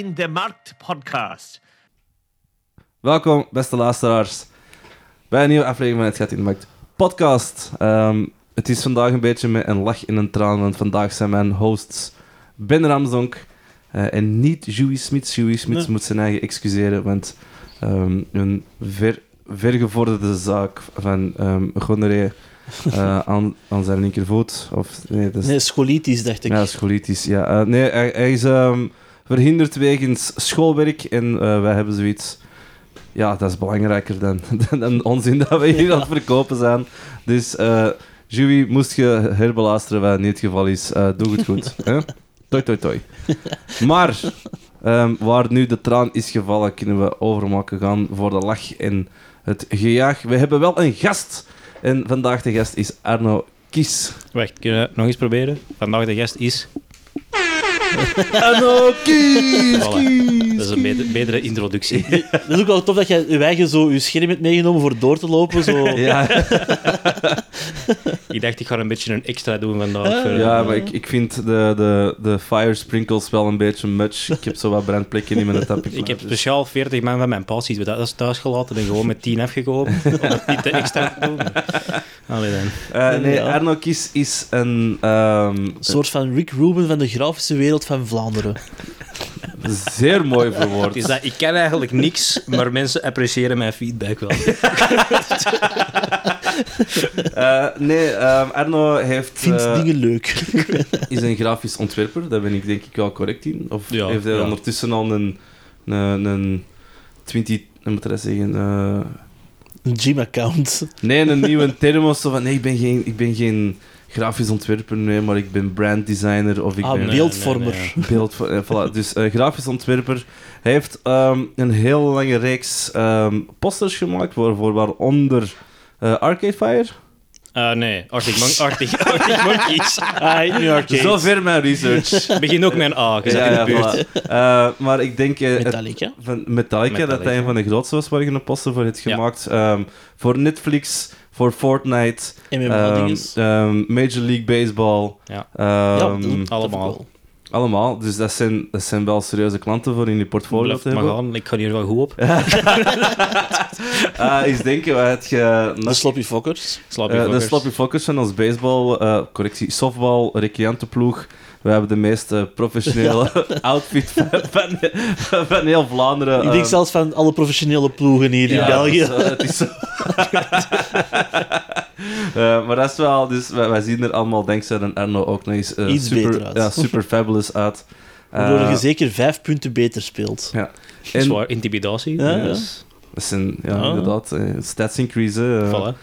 Gat in de Markt podcast. Welkom, beste luisteraars, bij een nieuwe aflevering van Het Gaat in de Markt podcast. Ehm, het is vandaag een beetje met een lach in een traan, want vandaag zijn mijn hosts Ben Ramsdonk eh, en niet Joey Smits. Joey Smits moet zijn eigen excuseren, want ehm, een ver, vergevorderde zaak van ehm gonorree eh, aan, aan zijn linkervoet. Of, nee, dat is, Nee, scolitis, dacht ik. ja, scolitis. Ja. Eh, nee, hij, hij is ehm, verhinderd wegens schoolwerk en eh, wij hebben zoiets... Ja, dat is belangrijker dan, dan, dan onzin dat we hier aan het verkopen zijn. Dus, eh Joey, moest je herbeluisteren wat niet het geval is, eh, doe het goed. hè? Toi, toi, toi. Maar, ehm, waar nu de traan is gevallen, kunnen we overmaken gaan voor de lach en het gejaag. We hebben wel een gast. En vandaag de gast is Arno Kies. Wacht, kunnen we nog eens proberen? Vandaag de gast is... Arno Kies! Dat is een beter- betere introductie. Dat is ook wel tof dat je je eigen zo, je scherm hebt meegenomen voor door te lopen. Zo. Ja, ik dacht, ik ga een beetje een extra doen vandaag. voor- ja, maar ik, ik vind de, de, de fire sprinkles wel een beetje much. Ik heb zo wat brandplekken in mijn tapje. Ik heb speciaal 40 man van mijn passies dat thuis gelaten en gewoon met 10 afgekomen. om het niet te extra te doen. Allee dan. Eh, nee, Ja. Arno Kies is een ehm, Een soort van Rick Rubin van de grafische wereld van Vlaanderen. zeer mooi verwoord. Het is dat, ik kan eigenlijk niks, maar mensen appreciëren mijn feedback wel. Eh, nee, ehm, Arno heeft, Vindt eh, dingen leuk. is een grafisch ontwerper. Daar ben ik denk ik wel correct in. Of Ja, heeft hij ja. ondertussen al een, een, een 20... Hoe moet ik dat zeggen? eh, Een gym-account. Nee, een nieuwe term of nee, ik ben geen, ik ben geen grafisch ontwerper, nee, maar ik ben branddesigner of ik Ah, ben nee, beeldvormer. nee, eh, voilà. Dus eh, grafisch ontwerper. Hij heeft ehm, een heel lange reeks ehm, posters gemaakt, voor, waaronder eh, Arcade Fire. Ah nee, Arctic, Mon Arctic, Arctic Monkeys. Ah, Arcade. Zover mijn research. Begin ook met een A, je zit in de buurt. voilà. Eh, maar ik denk eh, het- Metallica. van Metallica, dat hij een van de grootste was waar je een poster voor heeft Ja. gemaakt. Ehm, voor Netflix, voor Fortnite. Ehm, ehm, Major League Baseball. Ja. Ja, allemaal. Allemaal. Dus dat zijn, dat zijn wel serieuze klanten voor in je portfolio Blijf te maar hebben. gaan, ik ga hier wel goed op. Ah, eens denken, wat had je... De Sloppy Fokkers. Je Eh, de. Sloppy Fokkers zijn als baseball, eh, correctie, softball, recreantenploeg. We hebben de meest eh, professionele outfit van, van, van heel Vlaanderen. Ik denk Eh, zelfs van alle professionele ploegen hier ja, in België. is, eh, het is Eh, maar dat is wel, dus wij, wij zien er allemaal dankzij een Arno ook nog eens eh, Iets super, beter uit. Ja, super fabulous uit. Waardoor Eh, je zeker vijf punten beter speelt. ja. En... En, Zwaar intimidatie. Ja, ja. dus, dat zijn, ja, inderdaad, eh, stats increase. eh. voilà.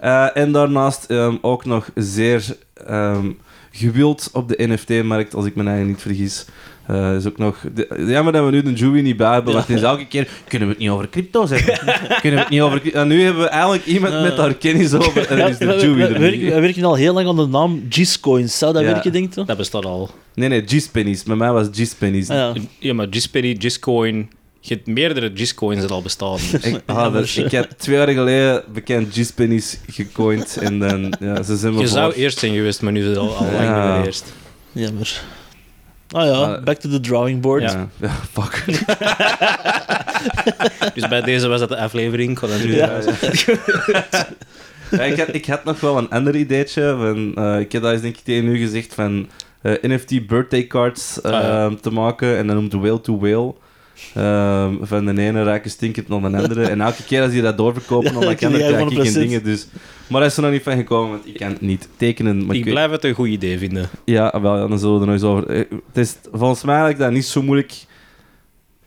Eh, en daarnaast ehm, ook nog zeer ehm, gewild op de NFT-markt, als ik me eigen niet vergis. Eh, is ook nog... De, jammer dat we nu de Joey niet bij hebben, want het is elke keer... Kunnen we het niet over crypto zeggen? Kunnen we het niet over... En nu hebben we eigenlijk iemand Ja. met daar kennis over, en dan is de we, we- Joey we er we werken al heel lang aan de naam Gizcoins. Zou dat Ja. werken, denk je? Dat bestaat al. Nee, nee, G's-pennies. Bij mij was G's-pennies. Ah, ja. Ja, maar Gispenny, Giscoin... Je hebt meerdere Giscoins er al bestaan. Dus. Ik, ah, dat- ik heb twee jaar geleden bekend G's-pennies gecoind en dan... Ja, ze zijn me Je zou eerst zijn geweest, maar nu is het al, al lang Ja. niet meer eerst. Jammer. Ah ja, back to the drawing board. Ja, ja, fuck. Dus bij deze was dat de aflevering. Ik ga dat nu Ja. Ja, ik, had, ik had nog wel een ander ideetje. Van, eh, ik heb dat eens denk ik tegen u gezegd van eh, NFT birthday cards eh, Ah, ja. te maken. En dan noemt whale to whale. Ehm, van de ene raken stinkend naar de andere. En elke keer als die dat doorverkopen, dan kan er ik geen 100%. dingen. Dus. Maar daar is er nog niet van gekomen, want ik kan het niet tekenen. Maar Ik weet- blijf het een goed idee vinden. Ja, wel, dan zullen we er nog eens over... eh, Het is volgens mij eigenlijk dat niet zo moeilijk...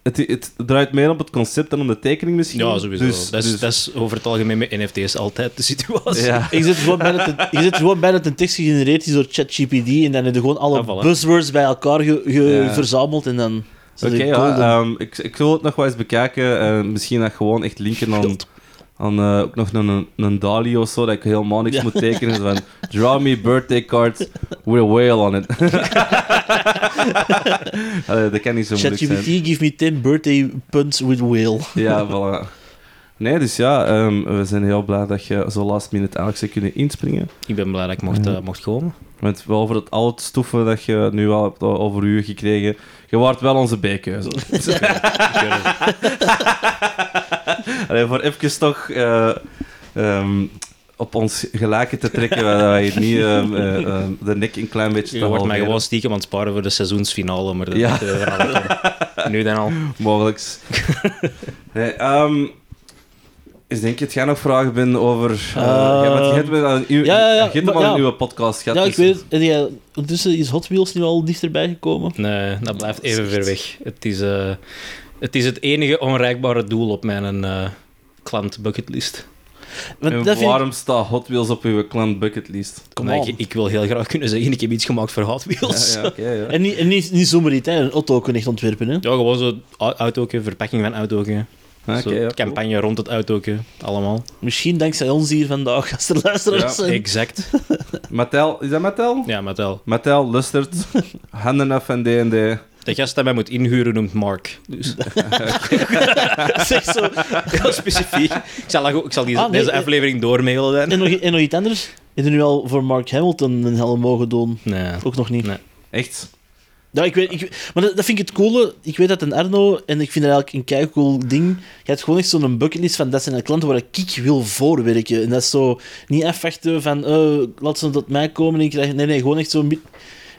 Het, het draait meer op het concept dan om de tekening misschien. Ja, sowieso. Dus, dat, is, dus- dat is over het algemeen met NFT's altijd de situatie. ja. Ik zit gewoon bijna te, je zit gewoon bijna een tekst gegenereerd is door ChatGPT en dan heb je gewoon alle Ah, voilà. buzzwords bij elkaar ge- ge- Ja. verzameld en dan... Oké, ja, ehm, ik, ik wil het nog wel eens bekijken. eh, misschien dat gewoon echt linken aan, aan eh, ook nog een, een Dali of zo, dat ik helemaal niks Ja. moet tekenen. Van, draw me birthday card with a whale on it. Allee, dat kan niet zo moeilijk ChatGPT, zijn. give me 10 birthday puns with whale. Ja, voilà. Nee, dus ja, ehm, we zijn heel blij dat je zo last minute eigenlijk zou kunnen inspringen. Ik ben blij dat ik mocht, eh, mocht komen. Want wel over het oud stoffen dat je nu al hebt over u gekregen, je waart wel onze B-keuze. Allee, voor even toch eh, ehm, op ons gelijken te trekken, waar hier niet ehm, eh, ehm, de nek een klein beetje Je te wordt mij gewoon stiekem aan het sparen voor de seizoensfinale, maar dat Ja. eh, Nu dan al. Mogelijks. nee, ehm, is denk je het jij nog vragen bent over... Uh, ja, want je hebt al een, uw, ja, ja, ja, maar ja. nieuwe podcast gehad. Ja, ik dus- weet het. En jij- ondertussen is Hot Wheels nu al dichterbij gekomen. Nee, dat blijft Dat even ver weg. Het is, eh, het is het enige onreikbare doel op mijn eh klant bucketlist. Want dat vind ik... waarom staat Hot Wheels op uw klant bucketlist? Ik, ik wil heel graag kunnen zeggen, ik heb iets gemaakt voor Hot Wheels. Ja, Ja, ja, ja. En niet, en niet, niet zomaar iets, hè. een auto kunnen echt ontwerpen. Hè. gewoon zo autootje, verpakking van autootje. Zo oké, ja, campagne rond het autootje, allemaal. Misschien dankzij ons hier vandaag, als er luisteraars Ja, zijn. Exact. Mattel, is dat Mattel? Ja, Mattel. Mattel, lustert, handen af en D&D. De gast die mij moet inhuren noemt Mark. Dus Zeg zo. heel specifiek. Ik zal, ik zal die, Ah, nee, deze aflevering doormailen dan. En nog, en nog iets anders? Heb je nu al voor Mark Hamilton een helm mogen doen? Nee. Ook nog niet. Nee. Echt? Ja, ik weet, ik, maar dat, dat vind ik het coole. Ik weet dat een Arno, en ik vind dat eigenlijk een keicool ding. Je hebt gewoon echt zo'n bucketlist van dat zijn de klanten waar ik wil voorwerken. En dat is zo niet afwachten van eh laat ze tot mij komen en ik krijg. Nee, nee, gewoon echt zo.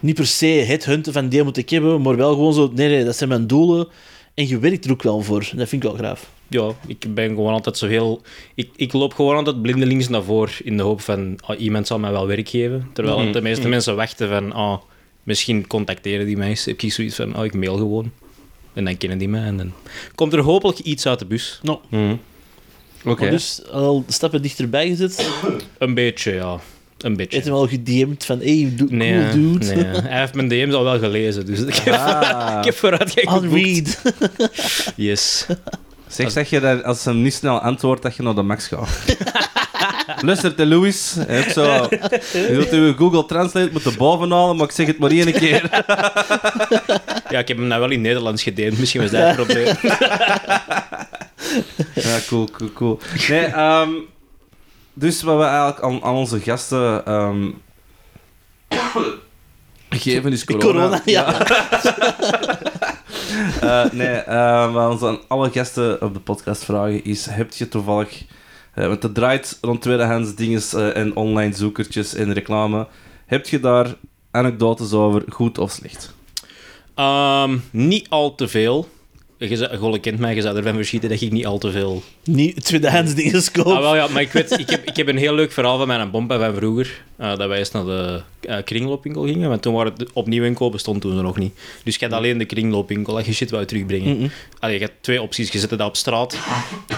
Niet per se het hunten van die moet ik hebben, maar wel gewoon zo. Nee, nee, dat zijn mijn doelen. En je werkt er ook wel voor. En dat vind ik wel graaf. Ja, ik ben gewoon altijd zo heel... Ik, ik loop gewoon altijd blindelings naar voren in de hoop van ah, iemand zal mij wel werk geven. Terwijl Mhm. de meeste mensen wachten van ah, misschien contacteren die mij. Heb ik zoiets van ah, ik mail gewoon. En dan kennen die mij en dan komt er hopelijk iets uit de bus. Nou, Oké. maar dus al stappen dichterbij gezet. Een beetje, ja. Een beetje. Heeft hem al gedM'd van hey, do, Nee, cool dude. nee, hij heeft mijn DM's al wel gelezen, dus ik heb, Ah. ik heb read. Yes. Zeg, zeg je dat als ze hem niet snel antwoordt, dat je naar de max gaat? Luister, de Louis. Zo, je doet uw Google Translate moeten bovenhalen, maar ik zeg het maar één keer. Ja, ik heb hem nou wel in Nederlands gedeeld, misschien was dat het probleem. Ja, cool, cool, cool. Nee, ehm, dus wat we eigenlijk aan, aan onze gasten ehm, geven is corona. Corona, ja. Eh, nee, eh, wat ons aan alle gasten op de podcast vragen is: heb je toevallig. Eh, want het draait rond tweedehands dingen eh, en online zoekertjes en reclame. Heb je daar anekdotes over, goed of slecht? Ehm, niet al te veel. Je, zou- kent mij, je zou ervan verschieten dat ik niet al te veel... Niet tweedehands dingen koop. Ah, wel ja, maar ik, weet, ik, heb, ik heb een heel leuk verhaal van mijn bompa van vroeger. eh, dat wij eens naar de eh, kringloopwinkel gingen. Want toen waren het opnieuw inkopen, stond toen er nog niet. Dus je had alleen de kringloopwinkel dat je shit wou terugbrengen. Mhm. Allee, je hebt twee opties. Je zet het op straat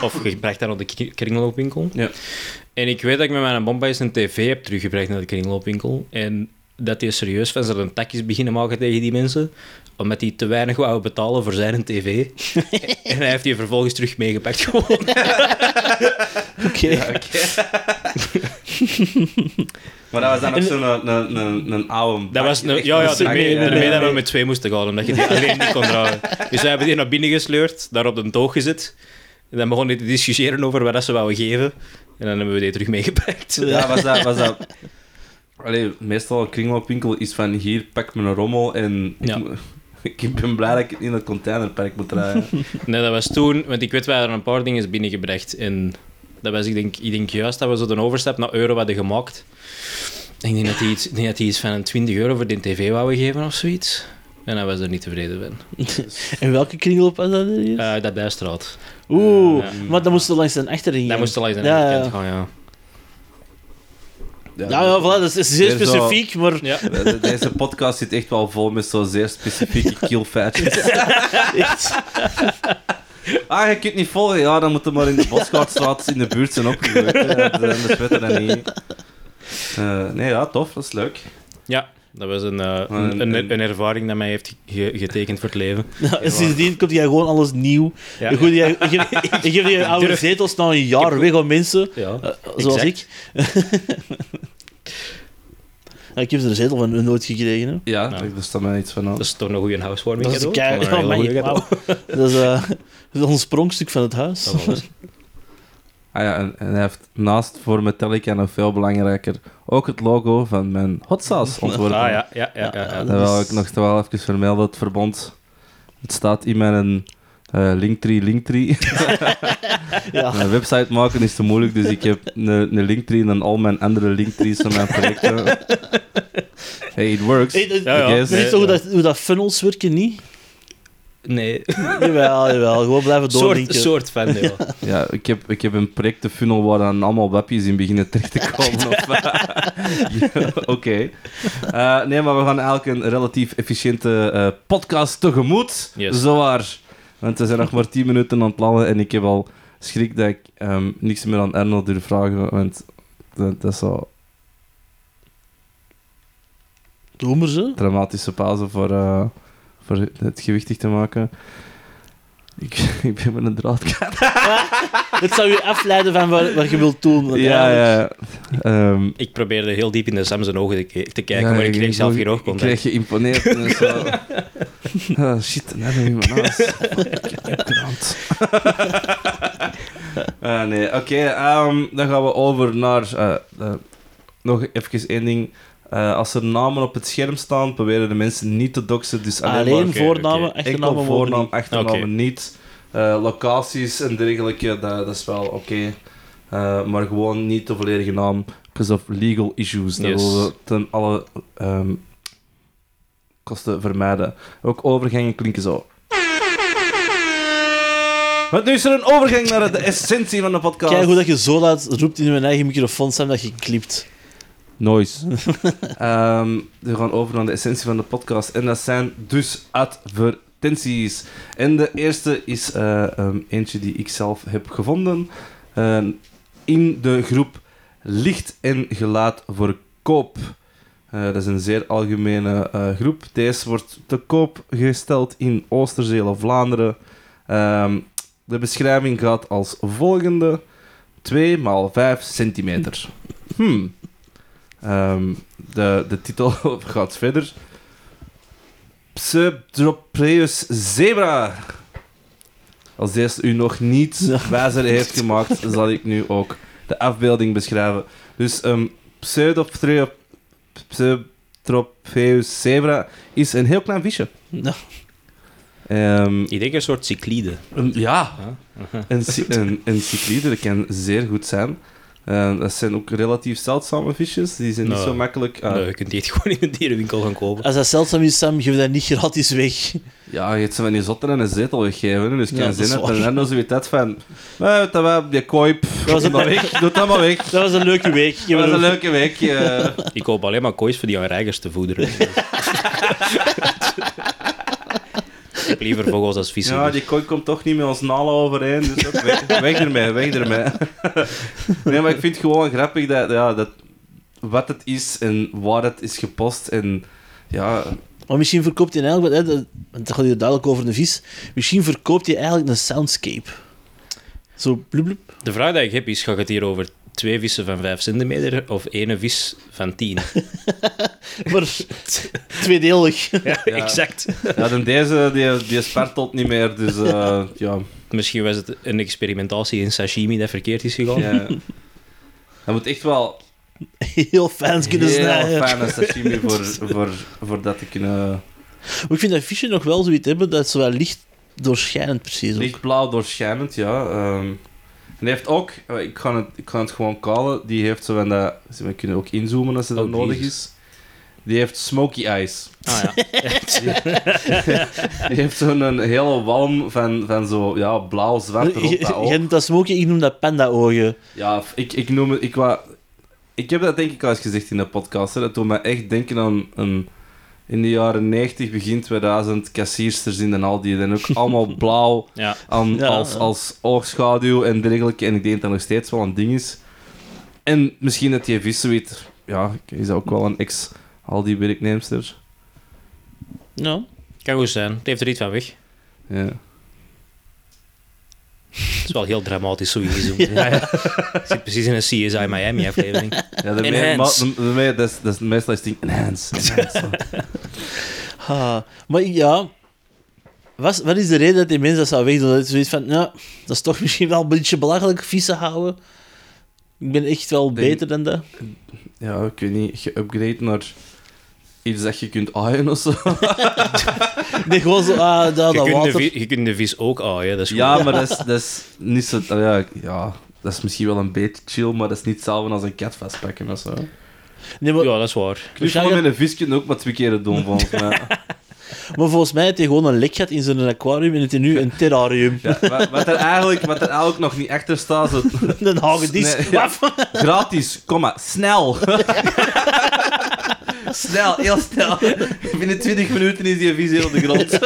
of je brengt dat naar de kri- kringloopwinkel. Ja. En ik weet dat ik met mijn bompa eens een tv heb teruggebracht naar de kringloopwinkel. En dat hij serieus van ze een takjes beginnen maken tegen die mensen. Omdat hij te weinig wou betalen voor zijn tv. en hij heeft die vervolgens terug meegepakt gewoon. Oké. Maar dat was dan ook zo'n een, een, een, een oude. Dat was een, ja, ja, daarmee, daarmee nee, dat we met twee moesten gaan, omdat je die alleen niet kon dragen. Dus wij hebben die naar binnen gesleurd, daar op de toog gezet. En dan begonnen die te discussiëren over wat dat ze wouden geven. En dan hebben we die terug meegepakt. Ja, was dat... Was dat Allee, meestal een kringloopwinkel is van hier, pak me een rommel en... Ja. Ik, ben blij dat ik het in het containerpark moet draaien. Nee, dat was toen, want ik weet, wij hadden een paar dingen binnengebracht. En dat was, ik denk, ik denk juist dat we zo de overstap naar euro hadden gemaakt. Ik denk dat die iets, denk dat die iets van een 20 euro voor de tv wouden geven of zoiets. En hij was er niet tevreden van. En welke kringloop was dat hier? Eh dat bijstraat. Oeh, ja. maar dan moest er langs een achterin Dat moest al eens aan Ja, de ja. kant gaan, ja. Ja, ja, voilà, dat is zeer zo- specifiek, maar Ja. Deze podcast zit echt wel vol met zo zeer specifieke killfeitjes. echt... Ah, je kunt niet volgen. Ja, dan moeten maar in de Bosgaardstraat in de buurt zijn opgegroeid. Anders weten dat niet. Eh, nee, ja, tof. Dat is leuk. Ja, dat was een, eh, een, een- een, een ervaring dat mij heeft ge- getekend voor het leven. Ja, en sindsdien komt hij gewoon alles nieuw. Ja. Je, je, geeft- je die oude zetels na een jaar weg aan mensen, Ja. eh, zoals Exact. ik. Ja, ik heb er een zetel van nooit gekregen. Hè. Ja, Ja. daar staat mij iets van aan. Dat is toch een goede housewarming Dat is cadeau. een Oh, cadeau. wauw. Dat is, eh, dat is ons sprongstuk van het huis. Dat. Ah ja, en, en hij heeft naast voor Metallica nog veel belangrijker ook het logo van mijn hot sauce ontworpen. Ah ja, ja, ja. ja, ja. Dat wil ik nog wel even vermelden, het verbond. Het staat in mijn eh Linktree Linktree. Ja. Mijn website maken is te moeilijk, dus ik heb een, een Linktree en al mijn andere Linktrees van mijn projecten. Hey, it works. Hey, dat- Ja. Weet je hoe dat, hoe dat funnels werken, niet? Nee, Jawel, jawel. Gewoon blijven soort, doordenken. soort van, ja. Ja, ik heb, ik heb een projectenfunnel waar dan allemaal webjes in beginnen terecht te komen. of- Ja, Oké. Eh, nee, maar we gaan eigenlijk een relatief efficiënte eh, podcast tegemoet. Yes. Zowaar. Want we zijn nog maar 10 minuten aan het plannen en ik heb al schrik dat ik ehm, niks meer aan Erno durf vragen. Want dat, dat is zo Doe maar zo. dramatische pauze voor, eh, voor het gewichtig te maken. Ik, ik ben met een draad kwijt. Het zou je afleiden van wat, wat je wilt doen. Ja, eigenlijk- ja. Ehm, Ik probeerde heel diep in de Sam zijn ogen te, ke- te kijken, Ja, maar ik kreeg zelf geen Ik oogcontact. kreeg geïmponeerd. en zo. Ah, shit, mijn naast. Krant. Ah, nee, oké. ehm, dan gaan we over naar... eh, nog even één ding. Eh, als er namen op het scherm staan, proberen de mensen niet te doxen. Dus alleen, Alleen maar voornamen, oké. achternamen voornaam, niet. achternamen niet. Eh, locaties en dergelijke, dat, dat is wel oké. Eh, maar gewoon niet de volledige naam, because of legal issues. Dat Yes. willen we ten alle ehm, kosten vermijden. Ook overgangen klinken zo. Want nu is er een overgang naar de essentie van de podcast. Kijk hoe dat je zo laat roept in mijn eigen microfoon, Sam, dat je klipt. Noise. Ehm, we gaan over naar de essentie van de podcast. En dat zijn dus advertenties. En de eerste is eh, ehm, eentje die ik zelf heb gevonden. eh, in de groep Licht en Geluid voor Koop. Eh, dat is een zeer algemene eh, groep. Deze wordt te koop gesteld in Oosterzele, Vlaanderen. Ehm, de beschrijving gaat als volgende. 2 x 5 centimeter. Hmm. Ehm, de, de titel gaat verder. Pseudropreus zebra. Als deze u nog niet wijzer heeft gemaakt, zal ik nu ook de afbeelding beschrijven. Dus um, Pseudophreo- Pseudropreus zebra is een heel klein visje. Ehm, Ik denk een soort cyclide. een- ja, een, een, een cyclide dat kan zeer goed zijn. Eh, dat zijn ook relatief zeldzame visjes. Die zijn niet Nou, zo makkelijk... ah, Nou, je kunt die het gewoon in een dierenwinkel gaan kopen. als dat zeldzaam is, Sam, geef dat niet gratis weg. Ja, je hebt ze van die zotten en een zetel weggeven. Dus ik Ja, dat zin hebben. waar. En dan zoiets dat van... "Eh, je kooi, Dat was doe een- dat weg. Doe dat maar weg. Dat was een leuke week. Dat was een leuke week. Ik koop alleen maar koois voor die aan reigers te voederen. heb liever vogels als vissen. Ja, die kooi komt toch niet met ons nalen overeen. Dus dat, weg, weg ermee, weg ermee. nee, maar ik vind het gewoon grappig dat, ja, dat wat het is en waar het is gepost. En ja, Maar misschien verkoopt hij eigenlijk, hè, dat, want dat gaat hier duidelijk over een vis, misschien verkoopt hij eigenlijk een soundscape. Zo blub blub. De vraag die ik heb is, gaat het hier over twee vissen van 5 centimeter of ene vis van 10? Maar tweedelig. Ja, exact. ja dan deze die, die spartelt niet meer. Dus eh, ja, Misschien was het een experimentatie in sashimi dat verkeerd is gegaan. ja. Dat moet echt wel Heel fans kunnen heel snijden. fijne sashimi voor, voor, voor dat te kunnen... Maar ik vind dat visje nog wel zoiets hebben dat zo wel licht doorschijnend precies. ook. Lichtblauw doorschijnend, ja. ehm. En die heeft ook, eh, ik ga, het, ik ga het gewoon callen, die heeft zo van dat, we kunnen ook inzoomen als het Oh, nodig is. Die heeft smoky eyes. Ah ja. Die heeft zo'n hele walm van, van zo, ja, blauw-zwart dat je-. Jij noemt dat smoky, ik noem dat panda-ogen. Ja, ik, ik noem het, ik wou, ik heb dat denk ik al eens gezegd in de podcast, hè. dat doet me echt denken aan een, in de jaren 90, begin 2000, kassiersters in en al die, dan ook allemaal blauw, ja. aan, Ja, als, ja. als oogschaduw en dergelijke. En ik denk dat dat nog steeds wel een ding is. En misschien dat die vis zoiets... Ja, is dat ook wel een ex al die werknemster. Ja. Kan goed zijn. Het heeft er iets van weg. Ja. Het is wel heel dramatisch zo ingezoomd. Het zit precies in een CSI Miami aflevering. Ja, de Enhance. dat is- dat is meestal is ding enhance. enhance. Ha. Maar ja, Wat, wat is de reden dat die mensen dat zou wegdoen? Dat is zoiets van, ja, dat is toch misschien wel een beetje belachelijk, vissen houden. Ik ben echt wel Denk- beter dan dat. Ja, ik weet niet, geüpgrade naar iets dat je kunt aaien of zo. Nee, gewoon zo, ah, dat, Je dat kunt, de water. je kunt de vis ook aaien, dat is goed. Ja, maar dat is, dat is niet zo... Ja, ja, dat is misschien wel een beetje chill, maar dat is niet hetzelfde als een kat vastpakken of zo. Nee, maar, Ja, dat is waar. Knuffelen met een vis kun je ook maar twee keer doen, volgens mij. maar volgens mij heeft hij gewoon een lek gehad in zijn aquarium en heeft hij nu een terrarium. Ja, wat, wat, er eigenlijk, wat er eigenlijk nog niet achter staat, is het- een hagedis. Nee, ja. gratis, kom maar, snel. Snel, heel snel. Binnen 20 minuten is die vis heel op de grond.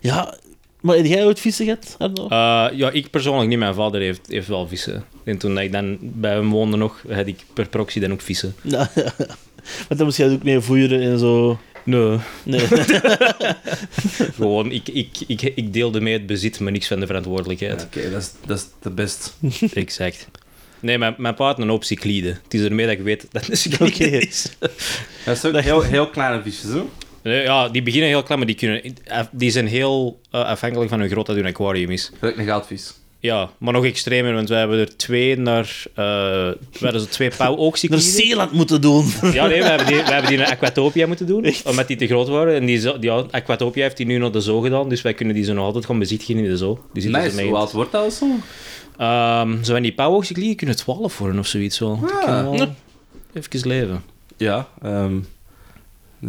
Ja, maar heb jij ooit vissen gehad, Arno? Eh, ja, ik persoonlijk niet. Mijn vader heeft, heeft wel vissen. En toen ik dan bij hem woonde nog, had ik per proxy dan ook vissen. Nou, ja. Want dan moest jij ook mee voeren en zo. Nee. Nee. Gewoon, ik, ik, ik, ik deelde mee het bezit, maar niks van de verantwoordelijkheid. Oké, dat, is, dat is de best. Exact. Nee, mijn, mijn pa had een hoop cyclide. Het is ermee dat ik weet dat het een cyclide is. Dat is ook heel, heel kleine visjes, hoor. Nee, ja, die beginnen heel klein, maar die, kunnen, die zijn heel eh, afhankelijk van hoe groot dat hun aquarium is. Gelijk een goudvis. Ja, maar nog extremer, want wij hebben er twee naar... eh we hadden zo twee pauw ook Naar. Zeeland moeten doen. Ja, nee, we hebben die, we hebben die naar Aquatopia moeten doen, omdat die te groot waren. En die, zo- die, ja, Aquatopia heeft die nu naar de zoo gedaan, dus wij kunnen die zo nog altijd gewoon bezittigen in de zoo. Die zitten Nice, hoe oud wordt dat zo? Ehm, zo van die pauwoogcycliden kunnen 12 worden of zoiets wel. Wel even leven. Ja, ehm,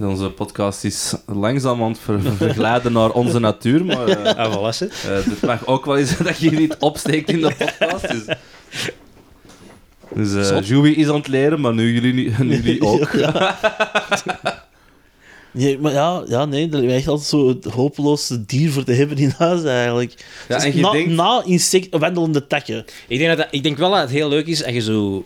onze podcast is langzaam aan het ver- verglijden naar onze natuur, maar Ah, voilà, ze. eh, het mag ook wel eens dat je niet opsteekt in de podcast. Dus, dus eh is aan het leren, maar nu jullie, nu jullie ook. Ja, maar ja, ja, nee, dat is echt altijd zo het hopeloosste dier voor te hebben in huis eigenlijk. Ja, Dus en je na, denkt- na insect, wandelende takken. Ik denk, dat dat- ik denk wel dat het heel leuk is als je zo...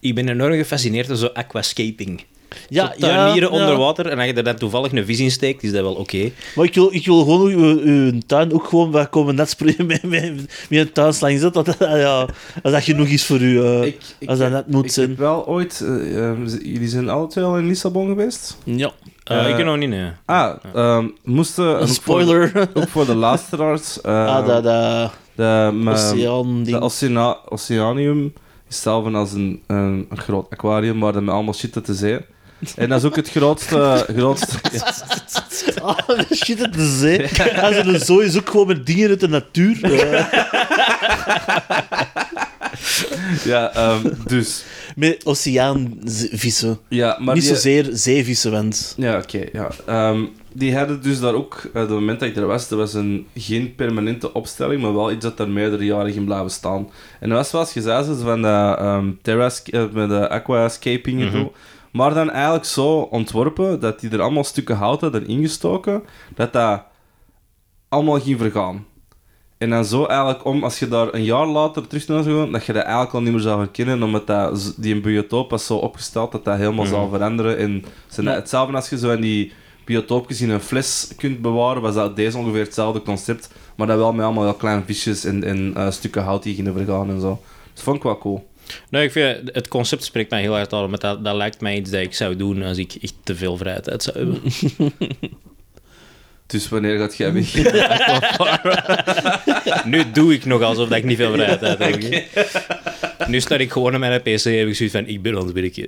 Ik ben enorm gefascineerd door zo aquascaping. Ja, Zo ja, tuinieren ja. onder water en als je er dan toevallig een vis in steekt, is dat wel oké. Maar ik wil, ik wil gewoon uw, uw tuin ook gewoon wat komen net sproeien met, met, met een tuinslang. Dat, dat, ja, als dat genoeg is voor u. eh, Ik, ik, als dat net moet ik zijn. heb wel ooit... eh, ehm, jullie zijn alle twee al in Lissabon geweest? Ja, Eh, ik kan nog niet, nee. Ah, ehm, moesten... een ook voor- spoiler. Ook voor de luisteraars. eh, ah, dat, dat de, oceaan de. Oceana Oceanium is hetzelfde als een, een, een groot aquarium waar er met allemaal shit te zee. En dat is ook het grootste... grootste ja. Ah, shit, het de zee. Als er een zooi is ook gewoon met dingen uit de natuur. Eh, ja, ehm, dus... met oceaanvissen. Ja, maar Niet die, zozeer zeevissen, want... Ja, oké. ja. Ehm, die hadden dus daar ook, op het moment dat ik er was, er was een, geen permanente opstelling, maar wel iets dat daar meerdere jaren ging blijven staan. En dat was zoals je zei, zo van de um, terras, eh, met de aquascaping en Mhm. zo. Maar dan eigenlijk zo ontworpen dat die er allemaal stukken hout hadden ingestoken, dat dat allemaal ging vergaan. En dan zo eigenlijk om, als je daar een jaar later terug naar zou gaan, dat je dat eigenlijk al niet meer zou herkennen, omdat dat, die een biotoop was zo opgesteld dat dat helemaal Mhm. zou veranderen. En zijn Ja. hetzelfde als je zo in die biotoopjes in een fles kunt bewaren, was dat deze ongeveer hetzelfde concept, maar dan wel met allemaal heel kleine visjes en, en eh, stukken hout die gingen vergaan en zo. Dat vond ik wel cool. Nee, ik vind, het concept spreekt mij heel hard aan, maar dat, dat lijkt mij iets dat ik zou doen als ik echt te veel vrije tijd zou hebben. Dus wanneer gaat jij weg? nu doe ik nog alsof dat ik niet veel vrije tijd heb. Nu sta ik gewoon aan mijn PC en heb ik zoiets van, ik ben aan het werken.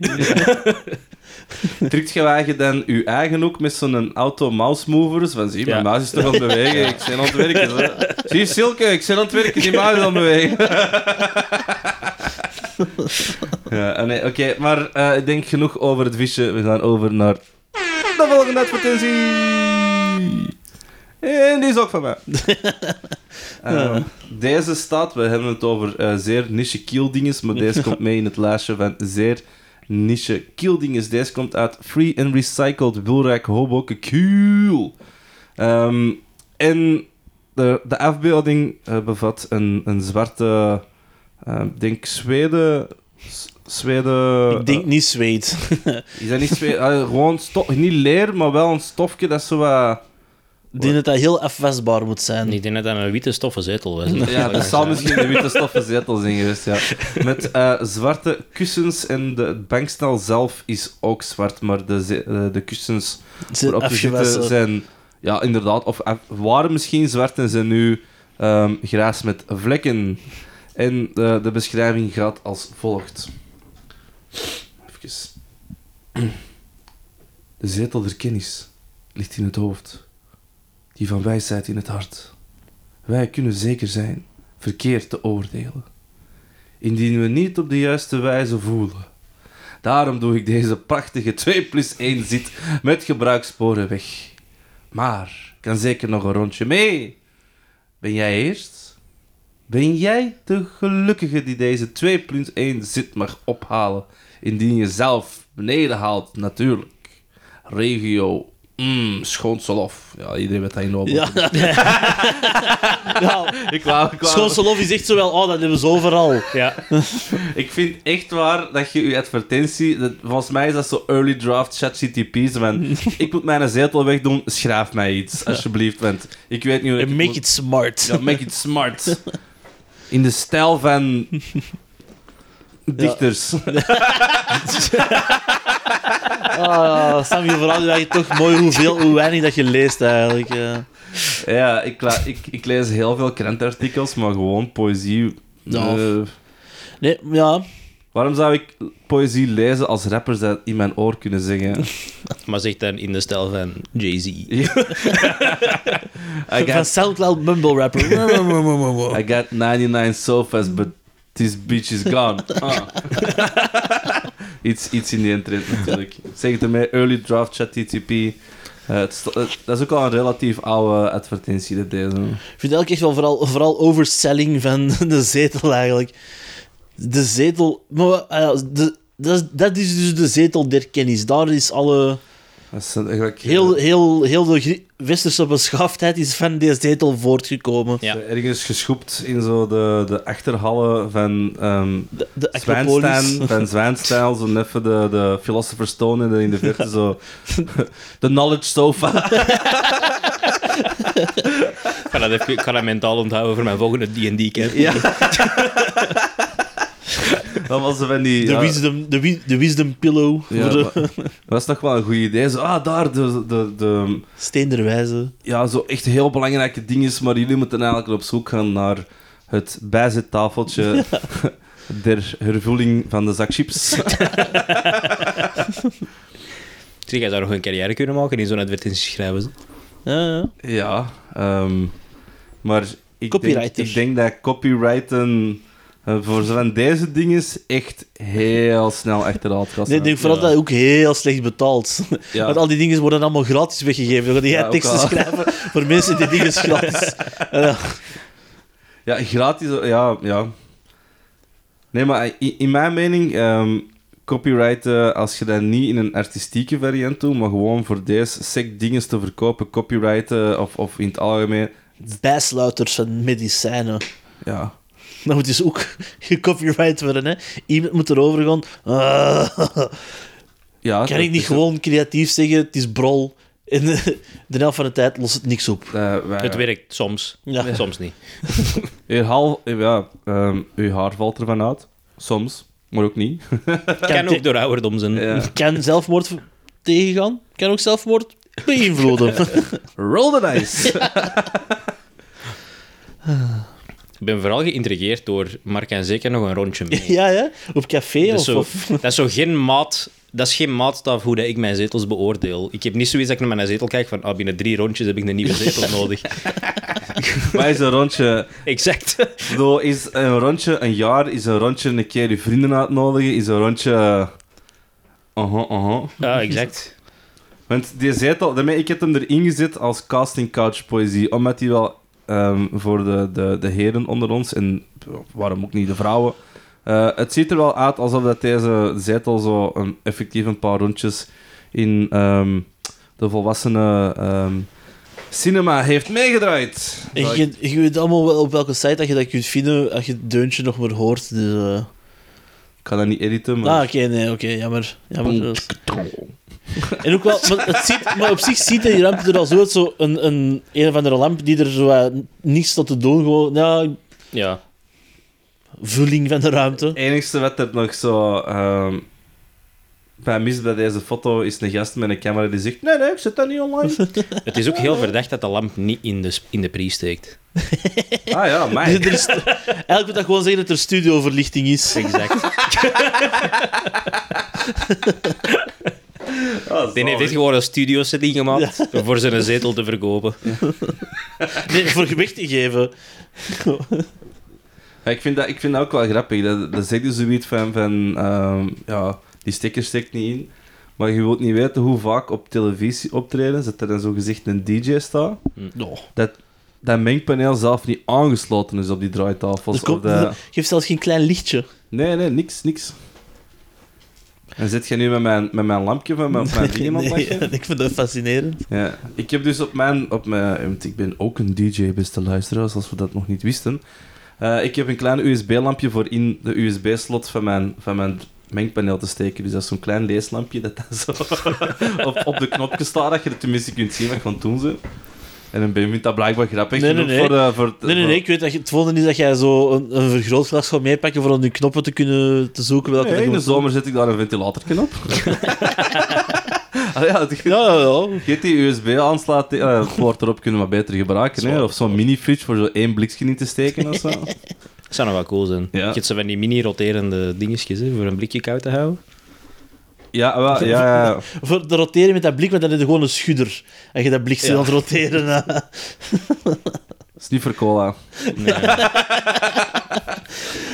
Drukt je eigen dan je eigen ook met zo'n auto-mouse movers? Van zie, mijn Ja. muis is toch aan het bewegen? Ik ben aan het werken. Zie, Silke, ik ben aan het werken, die muis is aan het bewegen. ja, ah, nee, oké, maar eh, ik denk genoeg over het visje. We gaan over naar de volgende advertentie. En die is ook van mij. Eh, Deze staat, we hebben het over eh, zeer niche kieldinges, maar deze komt mee in het lijstje van zeer niche kieldinges. Deze komt uit Free and Recycled Wilrijk Hoboken Kiel. Ehm, en de, de afbeelding eh, bevat een, een zwarte, eh, ik denk Zweden... Zweden... ik denk niet zweet. eh, is dat niet Zweden? Ah, gewoon stof, niet leer, maar wel een stofje dat zo wat... Ik denk dat dat heel afwasbaar moet zijn. Ik denk dat dat een witte stoffen zetel was. Ja, dat zou misschien de witte stoffen zetel zijn geweest, ja. Met eh, zwarte kussens en de het bankstel zelf is ook zwart, maar de, eh, de kussens waarop ze zitten zijn, ja, inderdaad, of waren misschien zwart en zijn nu ehm grijs met vlekken. En de, de beschrijving gaat als volgt. Even. De zetel der kennis ligt in het hoofd, die van wijsheid in het hart. Wij kunnen zeker zijn verkeerd te oordelen, indien we niet op de juiste wijze voelen. Daarom doe ik deze prachtige 2 plus 1 zit met gebruikssporen weg. Maar, kan zeker nog een rondje mee. Ben jij eerst? Ben jij de gelukkige die deze 2 plus 1 zit mag ophalen, indien je zelf beneden haalt, natuurlijk. Regio, mm, schoonselof. Ja, iedereen weet dat in Nobel. Ja. ja. Ik wou, ik wou- Schoonselhof is echt zo wel, oh, dat hebben ze overal. Ja. Ik vind echt waar dat je je advertentie... Dat, volgens mij is dat zo early draft ChatGTP. zo van, ik moet mijn zetel wegdoen, schrijf mij iets, alsjeblieft. Want ik weet niet hoe make moet- it smart. Ja, make it smart. In de stijl van... Dichters. Ah, Sam, je vooral dat je toch mooi hoeveel, hoe weinig dat je leest eigenlijk. ja. Ja, ik, ik, ik lees heel veel krantartikels, maar gewoon poëzie... Ja. eh, Nee, ja. Waarom zou ik poëzie lezen als rappers dat in mijn oor kunnen zeggen? Maar zeg dan in de stijl van Jay-Z. Van got, Soundcloud mumble rapper. I got 99 sofas, but this bitch is gone. Ah. iets, iets in die internet natuurlijk. Zeg het ermee, early draft ChatGTP. Eh, het sto- het- dat is ook al een relatief oude advertentie, dat deze. Ik vind eigenlijk echt wel vooral, vooral overselling van de zetel eigenlijk. De zetel... Maar, eh, de, dat, is, dat is dus de zetel der kennis. Daar is alle... Dat is eigenlijk Heel, heel, heel de westerse beschaafdheid is van deze zetel voortgekomen. Ja. ergens geschoept in zo de, de achterhallen van ehm De, de. Zwijnstein, van Zwijnstijl, zo even de, de Philosopher's Stone en in de verte zo de knowledge sofa. Ik ga dat, ik ga dat mentaal onthouden voor mijn volgende D&D-camp. Ja. Dat was van die... De, ja, wisdom, de, wi- de wisdom pillow ja, voor de maar- dat is toch wel een goed idee. Zo, ah, daar, de, de, de, steen der wijze. ja, zo echt heel belangrijke dingen, maar jullie moeten eigenlijk op zoek gaan naar het bijzettafeltje der hervulling van de zak chips. Zeg, jij zou nog een carrière kunnen maken in zo'n advertentie schrijven. ze. Ja, ja. Ja, ehm, maar ik denk, ik denk dat copyrighten voor zo van deze dingen echt heel snel achteruit gaat. Nee, ik denk vooral dat hij ook heel slecht betaalt. Ja. Want al die dingen worden allemaal gratis weggegeven. Dan ga jij Ja, teksten schrijven voor mensen die dingen gratis... Ja. Ja, gratis, ja, ja. Nee, maar in, in mijn mening, ehm copyrighten, als je dat niet in een artistieke variant doet, maar gewoon voor deze sec dingen te verkopen, copyrighten of, of in het algemeen, Bijsluiters van medicijnen. ja. Dat moet dus ook gecopyright worden. Hè? Iemand moet erover gaan. "Ah, ja kan ik niet gewoon creatief zeggen, het is brol. En de helft van de tijd lost het niks op. eh, wij- Het werkt soms, Ja. soms niet. Uw, hal, ja, ehm, uw haar valt ervan uit. Soms, maar ook niet. Kan ook door ouderdom zijn. Ja. kan zelfmoord tegengaan. Kan ook zelfmoord beïnvloeden. Roll the dice! Ik ben vooral geïntrigeerd door Mark en zeker nog een rondje mee. ja, ja. Op café Dat of... zo, of- dat is zo geen maat... Dat is geen maatstaf hoe dat ik mijn zetels beoordeel. Ik heb niet zoiets dat ik naar mijn zetel kijk van ah, binnen drie rondjes heb ik een nieuwe zetel nodig. maar is een rondje... Exact. Bedoel, is een rondje een jaar, is een rondje een keer je vrienden uitnodigen, is een rondje... Aha, aha. Ja, exact. Want die zetel, daarmee, ik heb hem erin gezet als casting couch poëzie, omdat die wel ehm, voor de, de, de heren onder ons, en waarom ook niet de vrouwen, eh, het ziet er wel uit alsof dat deze zetel zo een, effectief een paar rondjes in ehm, de volwassenen ehm, cinema heeft meegedraaid. En je, ik- je weet allemaal wel op welke site dat je dat kunt vinden als je het deuntje nog maar hoort. Dus, eh. Ik kan dat niet editen, maar... Ah, oké, nee, oké, jammer. jammer. Dus- En ook wel, maar, het ziet, maar op zich ziet die ruimte er al zo uit, zo een, een, een of andere lamp die er zo wat niks tot te doen, gewoon, ja, Ja. vulling van de ruimte. Het enigste wat er nog zo ehm bij mist bij deze foto is een gast met een camera die zegt: Nee, nee, ik zet dat niet online. Het is ook heel verdacht dat de lamp niet in de, sp- in de pri steekt. ah ja, mij. er is, eigenlijk moet dat gewoon zeggen dat er studioverlichting is. Exact. Die heeft echt gewoon een studio-setting gemaakt voor zijn zetel te verkopen. Nee, voor gewicht te geven. Ja, ik, vind dat, ik vind dat ook wel grappig. Dat, dat zeg je zoiets van: van ehm, ja, die stekker steekt niet in. Maar je wilt niet weten hoe vaak op televisie optreden dat er dan zo gezegd een DJ staat. No. Dat dat mengpaneel zelf niet aangesloten is op die draaitafels. Komt, of de... geeft zelfs geen klein lichtje. Nee, nee, niks, niks. En zit je nu met mijn, met mijn lampje van mijn, op mijn Nee, ik vind dat fascinerend. Ja, ik heb dus op mijn, op mijn... Want ik ben ook een DJ, beste luisteraars, als we dat nog niet wisten. Eh, ik heb een klein USB-lampje voor in de USB-slot van mijn, van mijn mengpaneel te steken. Dus dat is zo'n klein leeslampje dat dan zo op, op de knopje staat, dat je het tenminste kunt zien wat ik aan het doen ben. En een Ben vindt dat blijkbaar grappig Nee, nee, nee. voor... eh, voor Nee, nee, nee. Ik weet dat je, het volgende is dat jij zo een, een vergrootglas gaat meepakken voor om die knoppen te kunnen te zoeken. welke Nee, in de je zomer zet ik daar een ventilator op. ah, ja, het, Ja, ja, ja. Je die USB-aansluit, uh, poort erop kunnen we beter gebruiken. Hè? Of zo'n mini-fridge voor zo één blikje in te steken of zo. Dat zou nog wel cool zijn. Ja. Je hebt zo van die mini-roterende dingetjes hè, voor een blikje koud te houden. Ja, wel, ja, ja. Voor de roteren met dat blik, maar dan heb je gewoon een schudder. En je dat blik zit aan het roteren. eh. Dat is niet voor cola. Nee.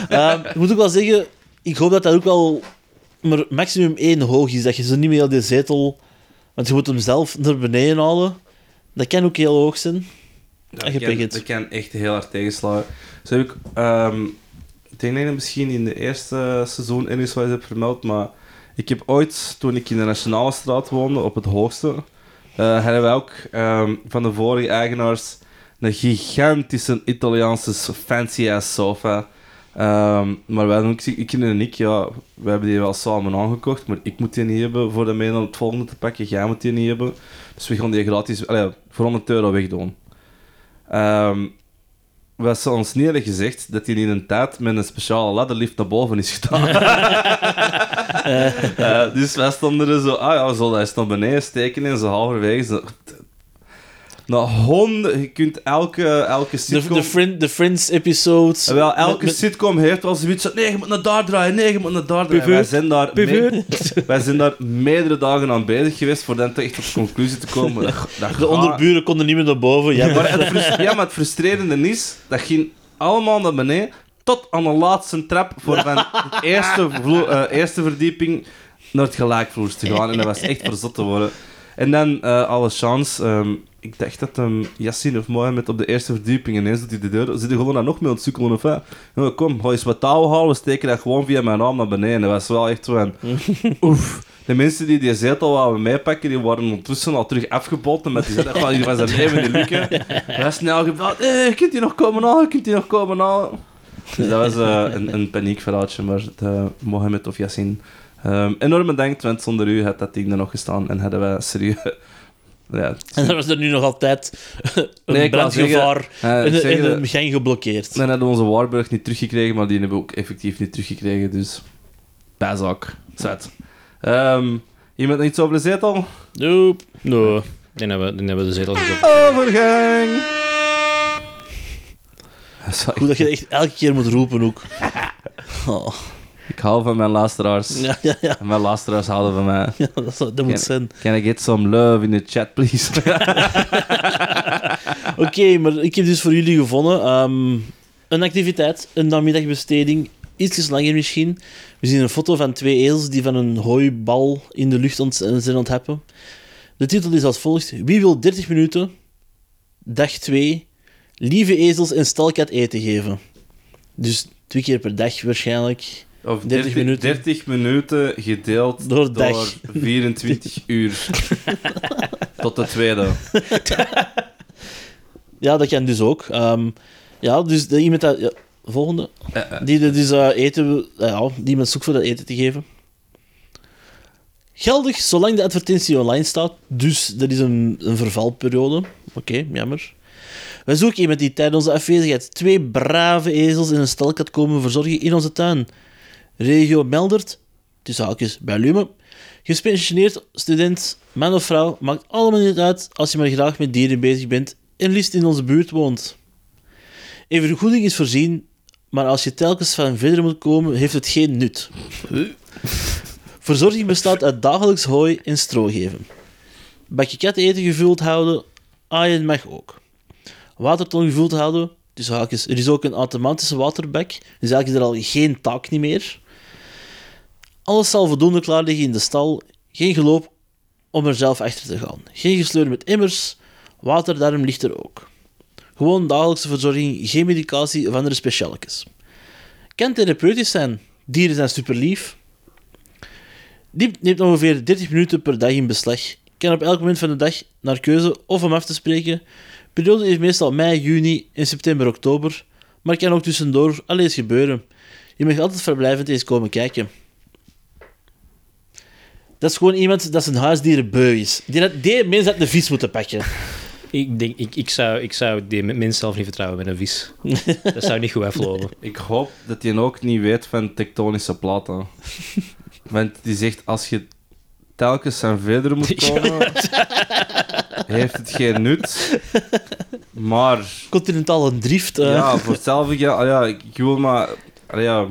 Ehm, ik moet ook wel zeggen, ik hoop dat dat ook wel maar maximum één hoog is. Dat je zo niet meer de zetel... Want je moet hem zelf naar beneden halen. Dat kan ook heel hoog zijn. Ja, En dat, kan, dat kan echt heel hard tegenslaan. Zo heb ik... ehm, ik denk dat ik dat misschien in de eerste seizoen eens heb vermeld, maar ik heb ooit, toen ik in de Nationale Straat woonde, op het hoogste, eh, hadden ook ehm, van de vorige eigenaars een gigantische Italiaanse fancy-ass sofa. Ehm, maar wij doen ik en ik, ja, we hebben die wel samen aangekocht, maar ik moet die niet hebben voor de mee naar het volgende te pakken. Jij moet die niet hebben. Dus we gaan die gratis, voor 100 euro wegdoen. Ehm we ze ons niet hadden gezegd dat hij in een tijd met een speciale ladderlift naar boven is gedaan. Eh, dus wij stonden er zo, ah ja, we zullen dat eens naar beneden steken en zo halverwege. Zo, nou, honden, je kunt elke, elke sitcom... de, Friend, de Friends-episodes. Wel, elke Met- met- sitcom heeft wel zoiets van, nee, je moet naar daar draaien, nee, je moet naar daar draaien. Wij zijn, daar me- wij zijn daar meerdere dagen aan bezig geweest voor dan echt tot de conclusie te komen. Dat, dat De gaat- onderburen konden niet meer naar boven. Ja, maar het, frus- ja, maar het frustrerende is, dat ging allemaal naar beneden, tot aan de laatste trap voor van de eerste, eh, eerste verdieping naar het gelijkvloers te gaan. En dat was echt verzot te worden. En dan, eh, alle chance, ehm, ik dacht dat hem Yassine of Mohamed op de eerste verdieping ineens doet hij de deur, zit gewoon daar nog mee sukkelen of hè? Ja, kom, ga eens wat touw halen, we steken dat gewoon via mijn raam naar beneden. Dat was wel echt zo een... Oef. De mensen die die zetel wouden meepakken, die waren ondertussen al terug afgeboten met die zetel. Van, die was een even niet lukken. Hij snel gebeld. Hé, kunt u nog komen halen? Kunt u nog komen halen? Dus dat was eh, een, een paniekverhaaltje, maar uh, Mohamed of Yassin. Um, enorm bedankt, want zonder u had dat ding er nog gestaan en hadden wij serieus... ja, En dan was er nu nog altijd een Nee, brandgevaar eh, in, zeg in een gang geblokkeerd. Dan hadden we onze Warburg niet teruggekregen, maar die hebben we ook effectief niet teruggekregen, dus... Bijzaak. Zet. Ehm iemand nog iets over de zetel? Nope. Nee. Dan hebben we, dan hebben we de zetel gezet. Overgang! Goed dat je echt elke keer moet roepen ook. Oh. Ik hou van mijn luisteraars. Ja, ja, ja. En mijn luisteraars houden van mij. ja dat, zou- dat moet zijn. Can I get some love in the chat, please? Oké, maar ik heb dus voor jullie gevonden ehm, een activiteit, een namiddagbesteding, iets langer misschien. We zien een foto van twee ezels die van een hooibal in de lucht ont zijn aan het happen. De titel is als volgt: Wie wil 30 minuten, dag 2, lieve ezels en stalkat eten geven? Dus twee keer per dag waarschijnlijk. Of 30 minuten. 30 minuten gedeeld Door door, dag. 24 uur. Tot de tweede. Ja, dat kan dus ook. Ehm, ja, dus de, iemand dat... Ja, volgende. Eh, eh. Die dat dus eh, eten... ja, die iemand zoekt voor dat eten te geven. Geldig zolang de advertentie online staat. Dus dat is een, een vervalperiode. Oké, jammer. Wij zoeken iemand die tijdens onze afwezigheid twee brave ezels in een stal kan komen verzorgen in onze tuin. Regio Meldert, tussen haakjes bij Lume. Gepensioneerd student, man of vrouw, maakt allemaal niet uit als je maar graag met dieren bezig bent en liefst in onze buurt woont. Een vergoeding is voorzien, maar als je telkens van verder moet komen, heeft het geen nut. Verzorging bestaat uit dagelijks hooi en stro geven. Bakje kateten gevuld houden, aaien mag ook. Waterton gevuld houden, dus haakjes, er is ook een automatische waterbak, dus eigenlijk is er al geen taak niet meer. Alles zal voldoende klaar liggen in de stal, geen geloop om er zelf achter te gaan. Geen gesleur met immers, water daarom ligt er ook. Gewoon dagelijkse verzorging, geen medicatie of andere specialekes. Kan therapeutisch zijn, dieren zijn super lief. Die neemt ongeveer 30 minuten per dag in beslag. Kan op elk moment van de dag naar keuze of om af te spreken. Periode is meestal mei, juni en september, oktober, maar kan ook tussendoor alles gebeuren. Je mag altijd verblijvend eens komen kijken. Dat is gewoon iemand dat zijn huisdieren beu is. Die, dat- die mens had de vis moeten pakken. Ik, denk, ik, ik, zou, ik zou die mens zelf niet vertrouwen met een vis. dat zou niet goed aflopen. Ik hoop dat hij ook niet weet van tektonische platen. Want die zegt, als je telkens aan verder moet komen, heeft het geen nut. Maar Continentale drift. eh. ja, voor hetzelfde ja, ah ja, ik ik wil maar... ah ja.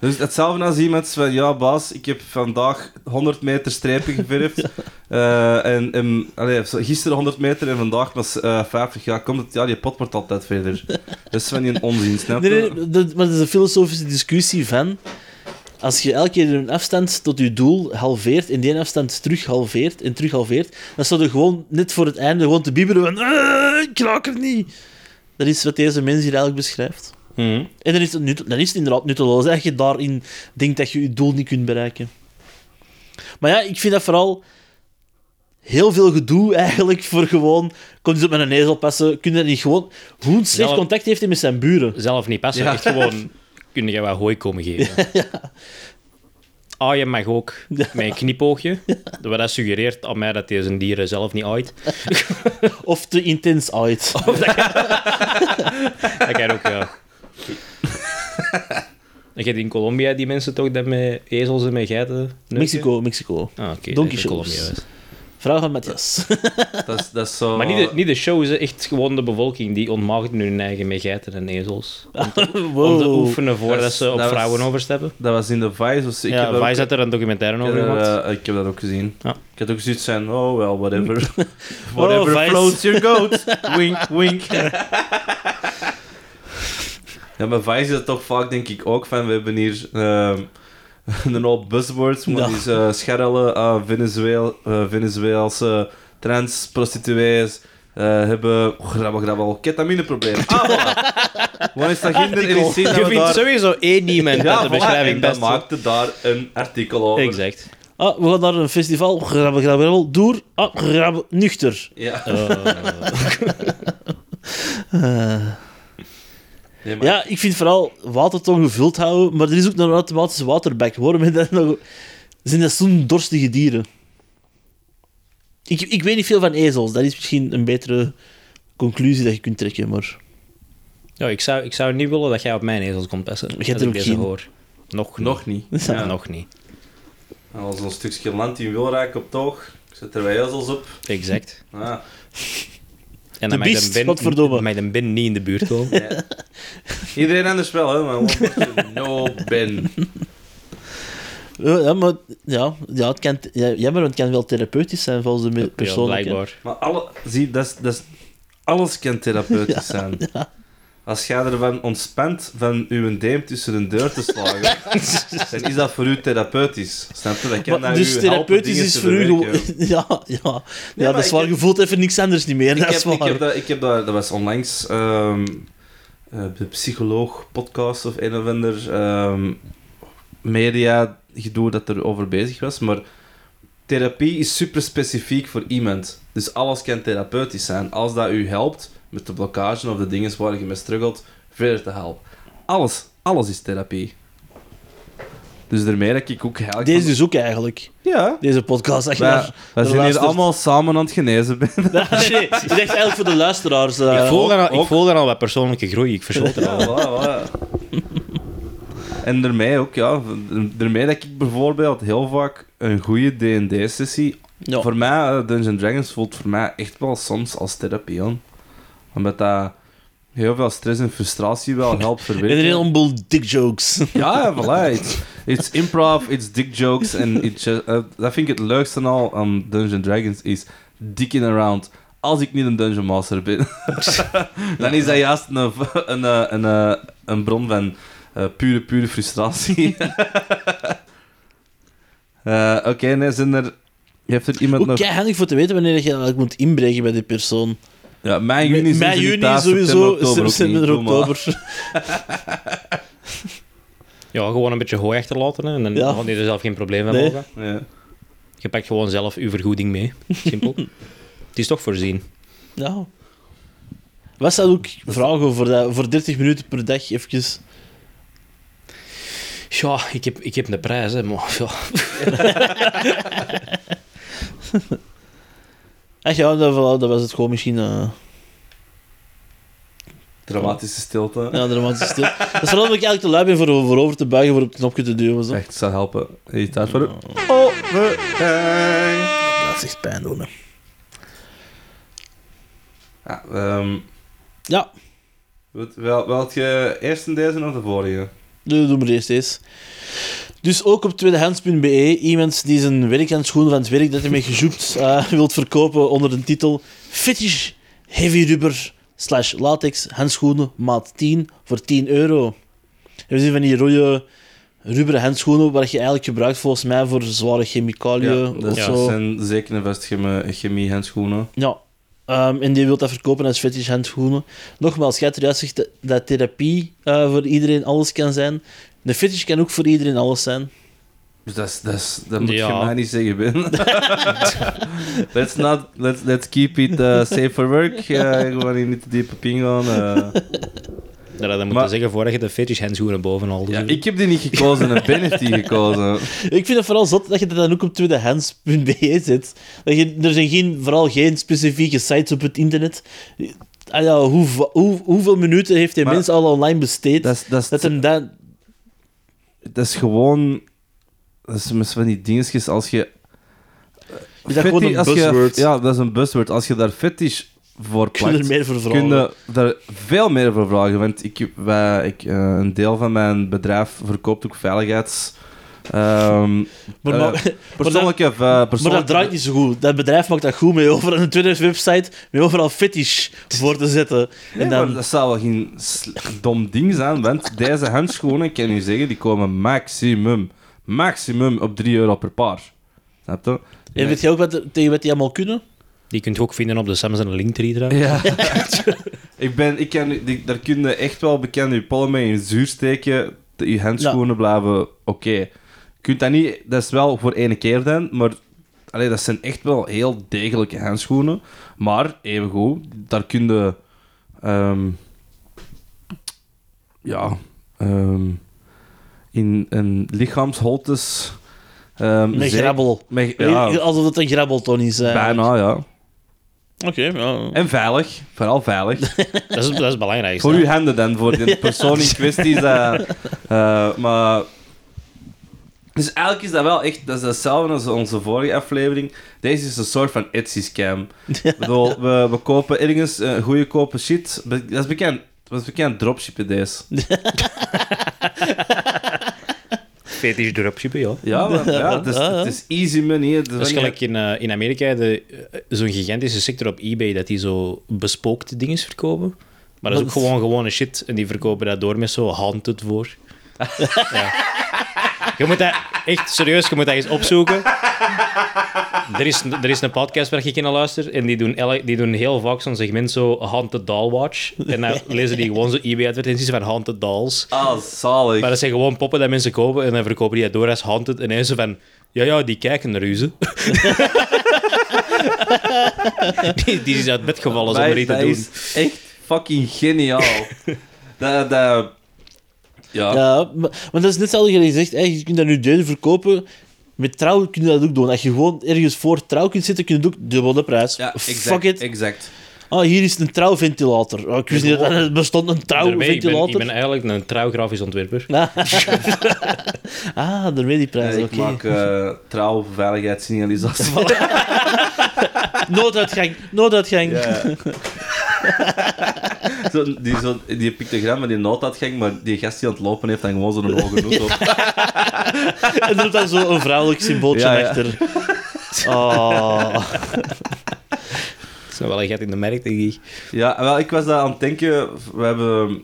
Dus hetzelfde als iemand van, ja baas, ik heb vandaag 100 meter strepen geverfd. Eh, en en allee, gisteren 100 meter en vandaag was eh 50. Ja, komt het, ja, die pot wordt altijd verder. Dat is van die onzin, snap je? Nee, nee, dat, maar dat is een filosofische discussie van... Als je elke keer een afstand tot je doel halveert en die afstand terug halveert en terug halveert, dan zou je gewoon net voor het einde gewoon te bibberen van "Eh, ik raak er niet. Dat is wat deze mens hier eigenlijk beschrijft. Mhm. En dan is het, nut, dan is het inderdaad nutteloos als je daarin denkt dat je je doel niet kunt bereiken. Maar ja, ik vind dat vooral heel veel gedoe eigenlijk voor gewoon... Kon je op met een ezel passen? Kun je dat niet gewoon... Hoe slecht contact heeft hij met zijn buren? Zelf niet passen, Ja. echt gewoon... Kun je wat hooi komen geven. Ah, je mag ook met een knipoogje. Wat dat suggereert aan mij dat hij zijn dieren zelf niet aait. Of te intens uit. Dat kan ook, ja. Je hebt in Colombia die mensen toch dat met ezels en met geiten... neuken? Mexico, Mexico. Ah, oké. Donkey dat is shows. Colombia was. Vraag aan Matthias. Dat is, dat is zo... Maar niet de, niet de show, ze echt gewoon de bevolking. Die ontmaagden hun eigen met geiten en ezels. Om te oefenen voordat Dat is- ze op dat was- vrouwen overstappen. Dat was in de Vice. Dus ik heb ja, dat Vice ook- had er een documentaire ik over heb, gemaakt. eh, ik heb dat ook gezien. Ja. Ik had ook zoiets van, oh well, whatever. whatever Vice. floats your goat. wink, wink. Ja, bij Vice is het toch vaak, denk ik, ook van, we hebben hier ehm, een hoop buzzwords, maar Ja. die uh, scharrelen aan Venezuel, eh, Venezuelse trans prostituees. eh, hebben oh, grabbel, grabbel, ketamineprobleem. Ah, voilà. Wanneer is dat dat Je vindt daar... sowieso één iemand Ja, dat de voilà, beschrijving dan best... maakte daar een artikel over. Exact. Ah, we gaan naar een festival. Grabbel, grabbel, grabbel. Door. Ah, grabbel, nuchter. Ja. Nee, maar- Ja, ik vind vooral waterton gevuld houden, maar er is ook nog een automatische waterbak. Waarom is dat nog... Zijn dat zo'n dorstige dieren? Ik, ik weet niet veel van ezels. Dat is misschien een betere conclusie dat je kunt trekken, maar... Ja, ik zou, ik zou niet willen dat jij op mijn ezels komt passen. hebt als er ook deze geen. hoor. Nog, Nog niet. Ja. Ja. Nog niet. Als een stukje land in Wilrijk op toog, ik zet er wij ezels op. Exact. Ah. En dan mag biest, de bin, godverdomme. mag de bin niet in de buurt komen. Ja. Iedereen anders wel, hè, maar no Ben. Ja, ja, maar... Ja, ja, het kan, ja, jammer, want het kan wel therapeutisch zijn volgens de me- Ja, persoon. blijkbaar. Maar alle, zie, dat is, dat is, alles kan therapeutisch zijn. Als jij ervan ontspant van uw deem tussen een deur te slagen, dan is dat voor u therapeutisch. Snap je? Dat kan Maar, dus therapeutisch is voor u gewoon... Ja, ja. ja dat is ik waar. Je voelt even niks anders niet meer. Ik Dat is heb, ik, waar. heb dat, ik heb dat, dat was onlangs ehm, eh, de psycholoog podcast of een of ander ehm, media gedoe dat er over bezig was. Maar therapie is super specifiek voor iemand. Dus alles kan therapeutisch zijn. Als dat u helpt met de blokkage of de dingen waar je mee struggelt, verder te helpen. Alles, alles is therapie. Dus daarmee dat ik ook eigenlijk... Deze dus ook eigenlijk. Ja. Deze podcast. Wij, daar- wij daar zijn hier allemaal samen aan het genezen. ben. nee, ik dacht eigenlijk voor de luisteraars. eh, ik, voel ook- dan al, ik voel al wat persoonlijke groei. Ik verschot er al. Ja, voilà, voilà. En daarmee ook, ja. Daarmee dat ik bijvoorbeeld heel vaak een goede D&D-sessie... ja. Voor mij, eh, Dungeons Dragons voelt voor mij echt wel soms als therapie aan. Omdat dat heel veel stress en frustratie wel helpt verwerken. En een heleboel dick jokes. Ja, voilà. It's, it's improv, it's dick jokes. En eh, dat vind ik het leukste al aan Dungeons Dragons, is dicking around. Als ik niet een Dungeon Master ben, dan is dat juist een, een, een, een, een, bron van eh, pure, pure frustratie. Eh, Oké, nee, zijn er... Heeft er iemand Ook nog... handig voor te weten wanneer je eigenlijk moet inbreken bij die persoon. Ja, mei, juni, zijn Mei, juni thuis, sowieso, september, oktober. Ja, gewoon een beetje hooi achterlaten. Hè, en dan Ja. had je er zelf geen probleem mee Nee. mogen. Ja. Je pakt gewoon zelf je vergoeding mee. Simpel. Het is toch voorzien. Ja. Wat zou ook vragen voor, dat, voor 30 minuten per dag eventjes? Ja, ik heb, ik heb een prijs, hè, maar ja. Ach ja, dat, dat was het gewoon misschien... eh Dramatische stilte. ja, dramatische stil. Dat is vooral dat ik eigenlijk te lui ben voor, voor over te buigen, voor op het knopje te duwen. Zo. Echt, zou helpen. Je tijd voor de overgang? Dat is echt pijn doen. hè. Ja, ehm, Ja, wel je eerst in deze of de vorige? doe, doe maar eerst eens. Dus ook op tweedehands.be, iemand die zijn werkhandschoenen van het werk dat hij mee gezoekt eh wilt verkopen onder de titel Fetish Heavy Rubber slash latex handschoenen maat 10 voor 10 euro. En we zien van die rode rubberen handschoenen waar je eigenlijk gebruikt volgens mij voor zware chemicaliën dat of zo. dat zijn zeker een vast chemie, handschoenen. Ja. Ehm, en die wil dat verkopen als fetish handschoenen. Nogmaals, jij hebt eruit zegt dat, dat therapie eh, voor iedereen alles kan zijn. De fetish kan ook voor iedereen alles zijn. Dus dat, is, dat, is, dat moet Ja. je mij niet zeggen, Ben. let's, not, let's, let's keep it uh, safe for work. Uh, gewoon hier niet te diep op ingaan. eh. Dat had je zeggen voordat je de fetish handschoenen bovenal doet. ja, ik heb die niet gekozen en Ben heeft die gekozen. Ik vind het vooral zot dat je dat dan ook op tweedehands.be zet. Dat je, er zijn geen, vooral geen specifieke sites op het internet. Ah ja, hoe, hoe, hoeveel minuten heeft die Maar- mens al online besteed? Dat is, dat is, dat hem dat... dat is gewoon... Dat is met van die dingetjes als je... Is dat gewoon een je- buzzword? ja, dat is een buzzword. Als je daar fetish voor Kun je plakt, er meer voor vragen? kun je daar veel meer voor vragen. Want ik, wij, ik, eh, een deel van mijn bedrijf verkoopt ook veiligheids... ehm, Maar, eh, maar- maar dat- persoonlijke... eh, Maar dat draait niet zo goed. Dat bedrijf maakt dat goed mee over een Twitter-website met overal fetish voor te zetten. Nee, en dan, maar dat zou wel geen dom ding zijn, want deze handschoenen, ik kan u zeggen, die komen maximum, maximum op 3 euro per paar. Snap je? en weet je ook wat, tegen wat die allemaal kunnen? Die kunt je ook vinden op de Samsung Linktree trouwens. Ja. ik ben, ik kan, die, daar kun je echt wel bekend je pollen mee in zuur steken. Je handschoenen blijven oké. Kunt dat niet, dat is wel voor ene keer dan, maar allee, dat zijn echt wel heel degelijke handschoenen. Maar evengoed, daar kun je. ehm, ja. ehm, in een lichaamsholtes. ehm, Met grabbel. Met, ja, Alsof het een grabbelton is. eh. bijna, ja. Oké, ja. En veilig, vooral veilig. Dat is, dat is het belangrijkste. Voor uw handen dan, voor de persoon in kwestie. eh, maar... Dus eigenlijk is dat wel echt... Dat is hetzelfde als onze vorige aflevering. Deze is een soort van Etsy-scam. Bedoel, we, we kopen ergens uh, goede kopen shit. Dat is bekend. Dat is bekend dropshippen, deze. Fetish dropshippen, ja. Ja, maar, ja het, is, het is easy money. Dat is gelijk in, eh, in Amerika de, eh, zo'n gigantische sector op eBay dat die zo bespookte dingen verkopen. Maar dat is ook gewoon gewone shit en die verkopen dat door met zo handed voor. ja. Je moet dat echt serieus, je moet dat eens opzoeken. Er is, er is een podcast waar ik in luister en die doen, die doen heel vaak zo'n segment zo Haunted Doll Watch. En dan lezen die gewoon zo eBay-advertenties van Haunted Dolls. Ah, zalig. Maar dat zijn gewoon poppen dat mensen kopen en dan verkopen die dat door als haunted. En hij zo van, ja, ja, die kijken naar u, ze. die, die is uit bed gevallen zonder iets te doen. is echt fucking geniaal. dat, dat, Ja. Ja, maar, maar dat is net dat je zegt, hè, je kunt dat nu duurder verkopen. Met trouw kun je dat ook doen. Als je gewoon ergens voor trouw kunt zitten, kun je ook dubbel de prijs. Ja, exact. Fuck it. exact. Ah, hier is een trouwventilator. Oh, ik wist niet dat er bestond een Daarmee, ik, trouwventilator. ik ben eigenlijk een trouw grafisch ontwerper. ah, daarmee die prijs. ik Oké. maak eh trouw veiligheidssignalisatie. Nooduitgang, nooduitgang. Ja. zo, die, zo, die pictogram met die nooduitgang, maar die gast die aan het lopen heeft, dan gewoon zo'n hoge noot op. En er doet dan zo een vrouwelijk symbooltje Ja, ja. achter. Oh. Dat is wel een gat in de markt, denk ik. Ja, wel, ik was daar aan het denken. We hebben...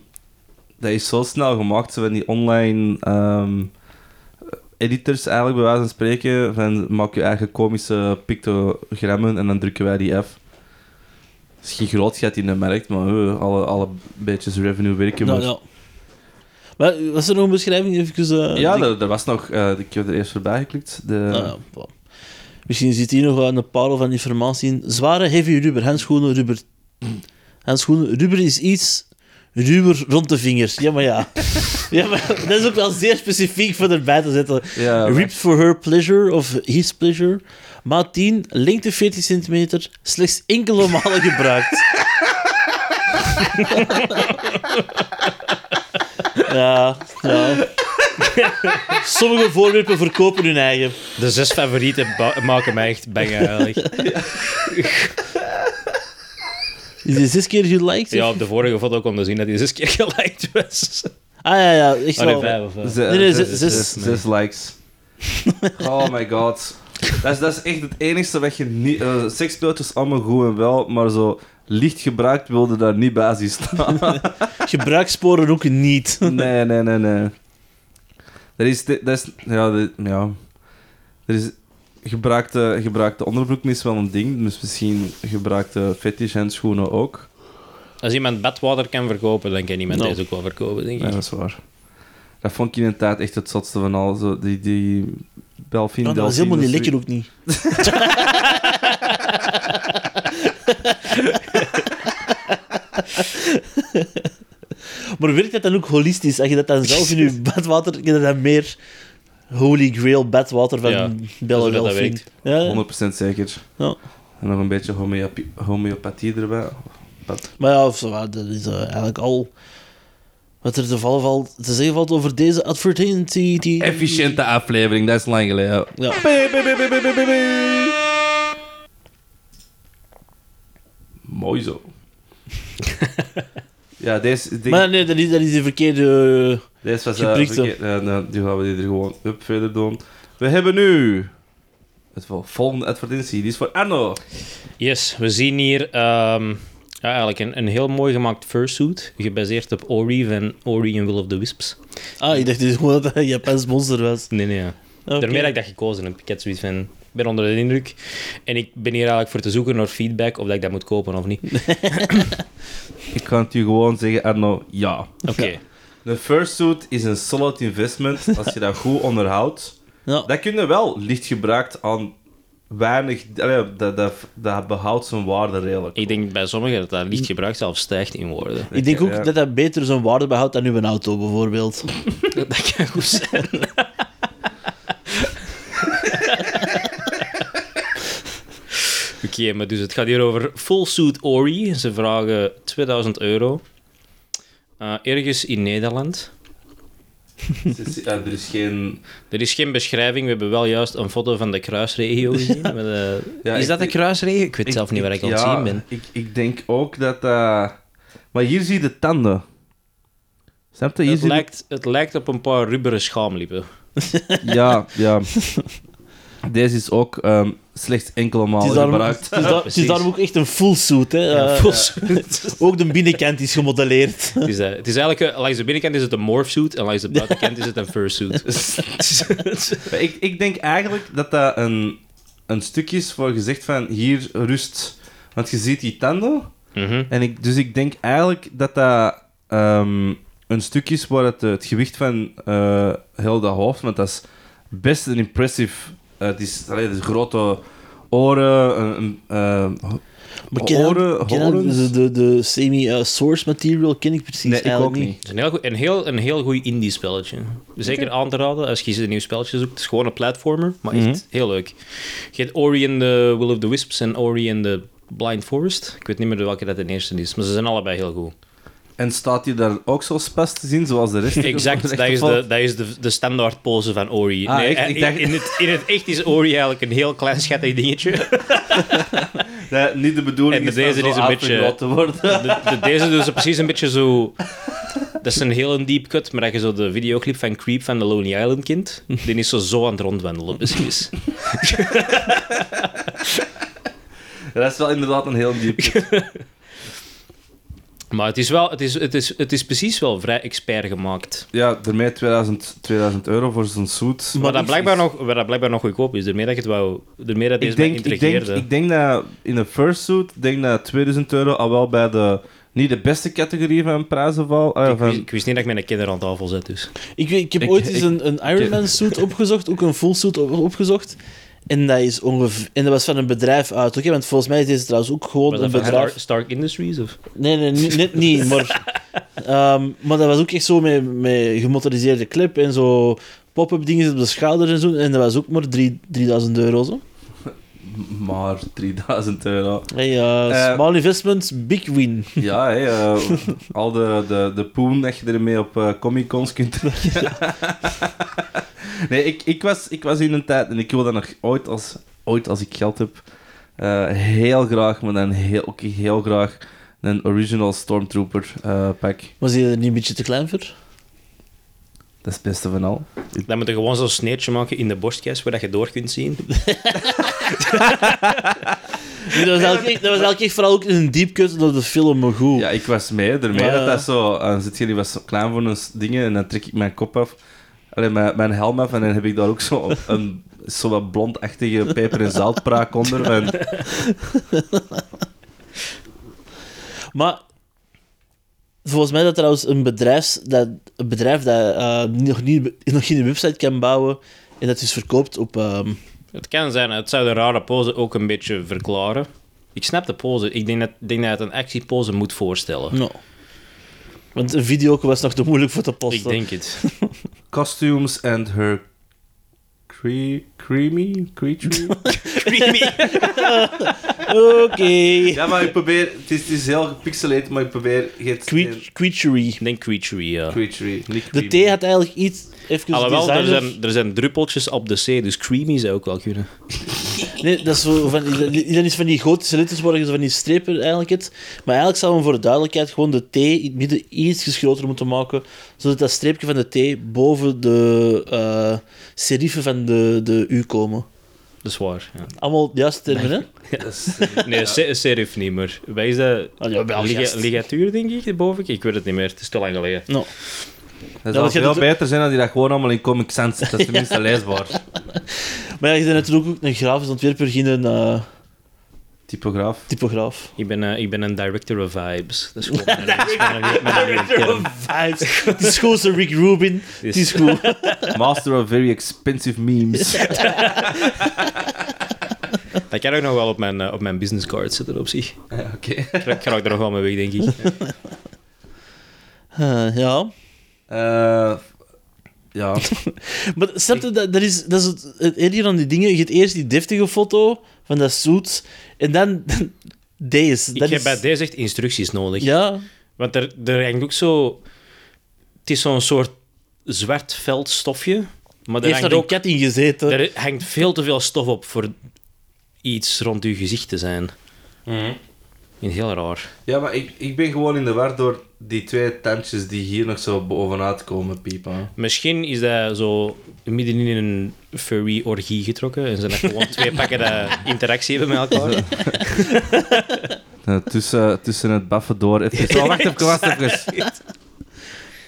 Dat is zo snel gemaakt, zo van die online ehm, editors eigenlijk, bij wijze van spreken. Van, maak je eigen komische pictogrammen en dan drukken wij die af. Geen groot gat in de markt, maar eh, alle, alle beetjes revenue werken. Nou, maar- ja. Maar was er nog een beschrijving? Even, eh, Ja, er, er was nog... eh, ik heb er eerst voorbij geklikt. De, Ah, ja. Misschien zit hier nog wel een parel van informatie in. Zware heavy rubber, handschoenen, rubber. Handschoenen, rubber is iets ruwer rond de vingers. Ja, maar ja. ja maar dat is ook wel zeer specifiek voor erbij te zetten. Ja, Ripped for her pleasure of his pleasure. Maat 10, lengte 40 centimeter, slechts enkele malen gebruikt. ja, ja. Sommige voorwerpen verkopen hun eigen. De zes favorieten maken mij echt bang eigenlijk. Is die zes keer geliked? Ja, op de vorige foto kon je zien dat hij zes keer geliked was. Ah ja, ja, echt Oh nee, wel. vijf of vijf. Ze- Nee, nee, zes, zes- zes, zes- zes likes. Oh my god. Dat is, dat is echt het enige wat je niet... eh seksspeeltjes allemaal goed en wel, maar zo licht gebruikt wilde daar niet bij zien staan. Gebruikssporen ook niet. nee, nee, nee, nee. Dat is... Dat is ja, dat- ja. Er is... Gebruikte, gebruikte onderbroek is wel een ding, dus misschien gebruikte fetish handschoenen ook. Als iemand badwater kan verkopen, dan kan iemand Nou. deze ook wel verkopen, denk ik. Ja, dat is waar. Dat vond ik in een tijd echt het zotste van al. Zo, die, die Belfin, Oh, dat was helemaal niet lekker ook niet. maar werkt dat dan ook holistisch? Als je dat dan zelf in je badwater... Je dat dan meer holy grail badwater van Ja, Bella Delphine. Ja, 100% zeker. Ja. En nog een beetje homeopie- homeopathie erbij. Pat- maar ja, of zo, dat is eh, eigenlijk al... Wat er te, vallen valt, te zeggen valt over deze advertentie... Die... Efficiënte aflevering, dat is lang geleden. Ja. Mooi zo. ja, deze, ding, Maar nee, dat is, dat is de verkeerde... deze was... eh, geprikt, verkeerd. Ja, nou, die gaan we die er gewoon up verder doen. We hebben nu... Het vol- volgende advertentie, die is voor Arno. Yes, we zien hier ehm, ja, eigenlijk een, een heel mooi gemaakt fursuit, gebaseerd op Ori van Ori and Will of the Wisps. Ah, ik dacht dus gewoon dat het een Japans monster was. Nee, nee, ja. Daarmee dat ik dat gekozen heb. Ik had zoiets van, ben onder de indruk. En ik ben hier eigenlijk voor te zoeken naar feedback of dat ik dat moet kopen of niet. Ik kan het je gewoon zeggen, Arno, ja. Oké. Een fursuit is een solid investment als je dat goed onderhoudt. Ja. Dat kun je wel licht gebruikt aan weinig... dat, dat, dat behoudt zijn waarde redelijk. Ik denk bij sommigen dat dat licht gebruikt zelfs stijgt in woorden. Ik denk ook Ja. dat dat beter zijn waarde behoudt dan uw auto, bijvoorbeeld. Dat kan goed zijn. Oké, maar dus het gaat hier over Full Suit Ori. Ze vragen 2000 euro. Eh, ergens in Nederland. Is- er is geen... Er is geen beschrijving. We hebben wel juist een foto van de kruisregio gezien. Eh, Ja, is ik- dat de kruisregio? Ik weet zelf niet waar ik aan het ja, zien ben. Ik, ik denk ook dat dat... Maar hier zie je de tanden. Snap je? Hier Het lijkt, het lijkt op een paar rubberen schaamlippen. Ja, ja. Deze is ook ehm, slechts enkele Het is, malen daarom, gebruikt. het, is daar- het is precies. daarom ook echt een full suit. Hè. Ja, Eh, full suit. ook de binnenkant is gemodelleerd. Het is, eh, het is eigenlijk, eh, langs de binnenkant is het een morphsuit en langs de buitenkant is het een fursuit. Ik, ik denk eigenlijk dat dat een, een stuk is voor gezegd van hier rust. Want je ziet die tanden. Mhm. En ik, dus ik denk eigenlijk dat dat ehm, een stuk is waar het, het gewicht van eh, heel dat hoofd, want dat is best een impressive. Eh, het, is, allee, het is grote oren, een, een, eh, Maar ken ken horens? de, de, de semi-source material ken ik precies Nee, ik eigenlijk ook niet. niet. Het is een heel, goed- een heel, een heel goed indie spelletje. Zeker aan te raden als je een nieuw spelletje zoekt. Het is gewoon een platformer, maar echt Mhm. heel leuk. Je hebt Ori and the Will of the Wisps en Ori and the Blind Forest. Ik weet niet meer welke dat de eerste is, maar ze zijn allebei heel goed. En staat hij daar ook zo spes te zien, zoals de rest? Exact, dat is de, dat is de, de standaard pose van Ori. Ah, echt? eh, Ik dacht- in, het, in het echt is Ori eigenlijk een heel klein schattig dingetje. Dat niet de bedoeling En is deze is een beetje- te worden. De, de, deze doen ze precies een beetje zo... Dat is een heel deep cut, maar dat je zo de videoclip van Creep van The Lonely Island kent, die is zo, zo aan het rondwandelen, precies. Dat is wel inderdaad een heel diep. Maar het is, wel, het, is, het, is, het is precies wel vrij expert gemaakt. Ja, daarmee 2000, 2000 euro voor zo'n suit. Maar dat blijkbaar nog, waar dat blijkbaar nog goedkoop is. Daarmee dat je het wou... Daarmee dat deze Ik denk, mij ik, denk, ik denk dat in de first suit, denk dat 2000 euro al wel bij de... Niet de beste categorie van prijzen valt. ah, Ik van- wist, ik wist niet dat ik mijn kinder aan tafel zet, dus... Ik, weet- ik heb Ik- ooit eens een, een Iron Man suit opgezocht, ook een full suit op- opgezocht. En dat, is ongeveer, en dat was van een bedrijf uit. Oké, want volgens mij is deze trouwens ook gewoon een bedrijf. Stark, Stark Industries? Of? Nee, nee, net niet. Maar, ehm, maar dat was ook echt zo met, met gemotoriseerde clip en zo pop-up dingen op de schouders en zo. En dat was ook maar drie- 3000 euro. Zo. Maar 3000 euro. Hey, eh, Eh, small investments, big win. Ja, hè, eh, al de, de, de poen dat je ermee op Comic-Cons kunt trekken. Nee, ik, ik, was, ik was in een tijd, en ik wil dat nog ooit als, ooit als ik geld heb, eh, heel graag, maar dan heel, ook heel graag, een original Stormtrooper eh, pack. Was die er niet een beetje te klein voor? Dat is het beste van al. Dan moet je gewoon zo'n sneertje maken in de borstkas, waar dat je door kunt zien. Nee, dat, was echt- dat was eigenlijk echt vooral ook een deep cut door de film, maar goed. Ja, ik was mee, ermee dat dat zo... Dan zit je, die was zo klein voor een dingen en dan trek ik mijn kop af. Alleen mijn, mijn helm af en dan heb ik daar ook zo een zo wat blondachtige peper- en zoutpraak onder. Van, Maar volgens mij dat trouwens een bedrijf dat, een bedrijf dat eh, nog, niet, nog geen website kan bouwen en dat dus verkoopt op... ehm, Het kan zijn, het zou de rare pose ook een beetje verklaren. Ik snap de pose. Ik denk dat, ik denk dat het een actiepose moet voorstellen. no. Want een video was nog te moeilijk voor te Ik posten. denk het. costumes and her cre creamy creature. Oké. ja, maar ik probeer... Het is, het is heel gepixelated, maar ik probeer... Het, Cre- Creaturey. Ik denk creature, ja. creature, niet De creamy. T had eigenlijk iets... Even Alhoewel, er zijn, er zijn druppeltjes op de C, dus creamy zou ook wel kunnen. Nee, dat is zo van, dat is van die gotische letters zo van die strepen eigenlijk hebt. Maar eigenlijk zou men voor de duidelijkheid gewoon de T in het midden iets groter moeten maken, zodat dat streepje van de T boven de eh serifen van de, de U komen. Dat is waar. Ja. Allemaal juiste termen, hè? Dat is- Nee, se- serif niet meer. Wij is dat Ah, ja, wel liga- juist. ligatuur, denk ik, boven? Ik weet het niet meer. Het is te lang geleden. Nou, Dat zou want je veel doet- beter zijn dan die dat gewoon allemaal in Comic Sans. Dat is tenminste leesbaar. maar ja, je bent natuurlijk ook een grafisch ontwerper, geen een eh, Typograaf. typograaf. Ik ben, eh, ik ben een director of vibes. Dat is gewoon mijn, mijn, mijn, term. Vibes. Het is Rick Rubin. Het is. Master of very expensive memes. Dat kan ik nog wel op mijn, eh, op mijn business card zitten op zich. Ja, Oké. Ik raak er nog wel mee weg, denk ik. Eh, ja. Ja. Maar snap je, dat, dat is, dat is het, het erge aan die dingen. Je hebt eerst die deftige foto van dat suit, en dan deze. Ik Dat heb is, bij deze echt instructies nodig. Ja, Want er, er hangt ook zo... Het is zo'n soort zwart veldstofje. Maar er heeft hangt, daar een ook, kat in gezeten. er hangt veel te veel stof op voor iets rond uw gezicht te zijn. Heel raar. ja, maar ik, ik ben gewoon in de war door die twee tandjes die hier nog zo bovenuit komen piepen. Misschien is dat zo midden in een furry orgie getrokken en zijn dat gewoon twee pakken dat interactie hebben met elkaar. Eh, tussen, tussen het baffen door. Even. Oh, wacht even, wacht even.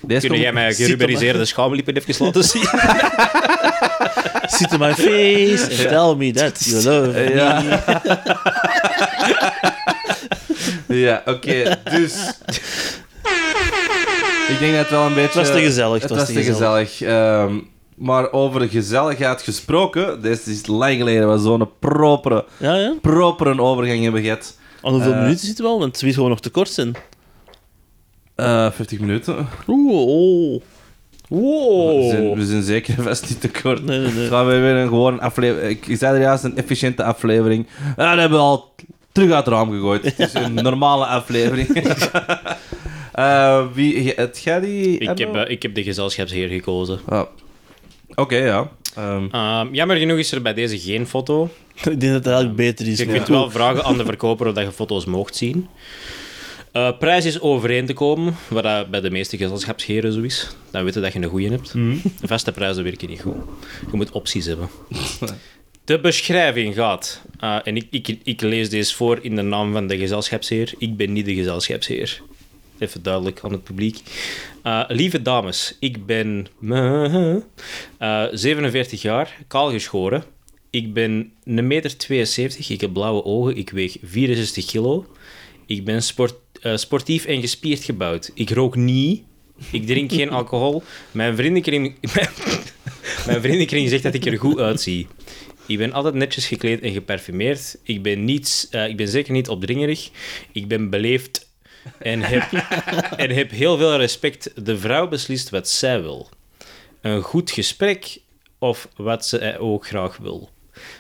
Deze Kun komt- jij mij gerubriceerde schaamlippen even laten zien? Sit in my face and tell me that you love me. Eh, Ja. Ja, oké, dus. Ik denk dat het wel een beetje. was te gezellig, Het het was te gezellig. Ehm, maar over gezelligheid gesproken, dit is lang geleden we zo'n propere, Ja, ja. propere overgang hebben gehad. Aan hoeveel Eh. minuten zitten we al? Want het weer gewoon nog te kort zijn. Eh 50 minuten. Oeh, oh. Wow. We, zijn, we zijn zeker vast niet te kort. Nee, nee, nee. Gaan we weer een gewoon aflevering. Ik zei er juist een efficiënte aflevering. Ja, dat hebben we al terug uit het raam gegooid. Het is een normale aflevering. Eh, wie, het jij die? Ik heb, eh, ik heb de gezelschapsheer gekozen. Ah. Oké, ja. Ehm, Ehm, jammer genoeg is er bij deze geen foto. Ik denk dat het eigenlijk beter is. Je kunt wel vragen aan de verkoper of dat je foto's mocht zien. Eh, prijs is overeen te komen, wat dat bij de meeste gezelschapsheren zo is. Dan weten dat je een goeie hebt. Vaste prijzen werken niet goed. Je moet opties hebben. De beschrijving gaat, eh, en ik, ik, ik lees deze voor in de naam van de gezelschapsheer. Ik ben niet de gezelschapsheer. Even duidelijk aan het publiek. Eh, lieve dames, ik ben eh, 47 jaar, kaal geschoren. Ik ben 1,72 meter, ik heb blauwe ogen, ik weeg 64 kilo. Ik ben sport, eh, sportief en gespierd gebouwd. Ik rook niet, ik drink geen alcohol. Mijn vriendenkring, mijn, mijn vriendenkring zegt dat ik er goed uitzie. Ik ben altijd netjes gekleed en geparfumeerd. Ik ben, niet, eh, ik ben zeker niet opdringerig. Ik ben beleefd en heb, en heb heel veel respect. De vrouw beslist wat zij wil. Een goed gesprek of wat ze ook graag wil.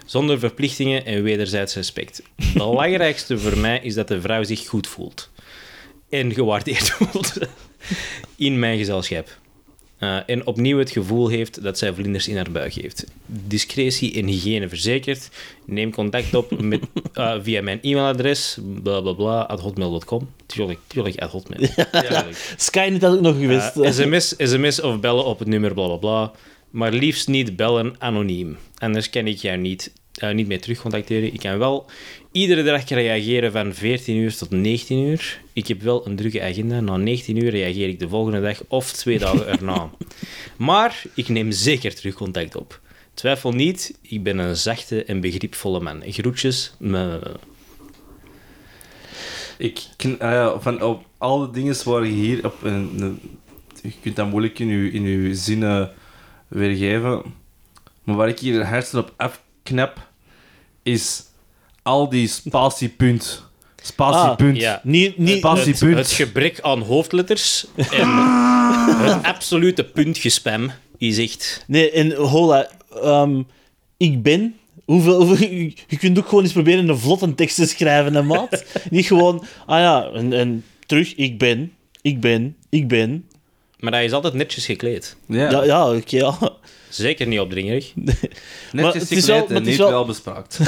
Zonder verplichtingen en wederzijds respect. Het belangrijkste voor mij is dat de vrouw zich goed voelt. En gewaardeerd voelt in mijn gezelschap. Eh, en opnieuw het gevoel heeft dat zij vlinders in haar buik heeft. Discretie en hygiëne verzekerd. Neem contact op met, eh, via mijn e-mailadres, bla bla bla, at hotmail.com. Tuurlijk, tuurlijk, at hotmail. Tuurlijk. Skynet had ook nog geweest. Eh, sms, sms of bellen op het nummer bla bla bla. Maar liefst niet bellen anoniem. Anders kan ik jou niet, niet meer terugcontacteren. Ik kan wel iedere dag reageren van 14 uur tot 19 uur. Ik heb wel een drukke agenda. Na 19 uur reageer ik de volgende dag of twee dagen erna. Maar ik neem zeker terug contact op. Twijfel niet, ik ben een zachte en begripvolle man. Groetjes. me- ik, ja, van op al de dingen waar je hier op... een- een- je kunt dat moeilijk in je, in uw zinnen weergeven. Maar waar ik hier het hardst op afknap, is al die spatiepunt. Spatiepunt. Ah, ja. Niet, Het, gebrek aan hoofdletters en het absolute puntgespam is echt... Nee, en hola, ehm, ik ben. Hoeveel, hoeveel, je kunt ook gewoon eens proberen een vlotte tekst te schrijven, hè, maat. Niet gewoon, ah ja, en, en terug, ik ben, ik ben, ik ben. Maar hij is altijd netjes gekleed. Ja, Ja, ja oké, ja. Zeker niet opdringerig. netjes Maar het is wel- gekleed maar en het is niet wel- wel bespraakt.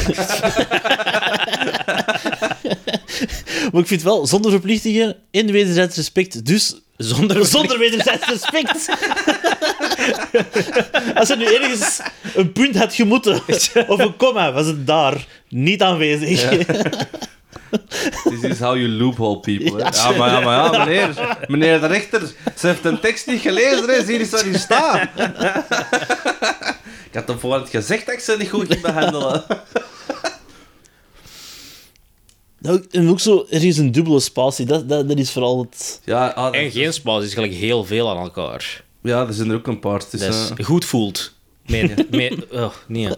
Maar ik vind wel, zonder verplichtingen en wederzijds respect, dus Zonder, zonder wederzijds respect. Als er nu ergens een punt had gemoeten, of een komma, was het daar niet aanwezig. This is how you loophole people. Ja, maar ja, maar ja, meneer, meneer de rechter, ze heeft een tekst niet gelezen, hè. Zie eens waar die staat. ik had hem voorhand gezegd dat ik ze niet goed ging behandelen. Nou, en ook zo, er is een dubbele spatie, dat, dat, dat is vooral het... Ja, ah, En geen spatie is gelijk heel veel aan elkaar. ja, er zijn er ook een paar. Dus, Dat is eh, goed voelt. Met, oh, nee.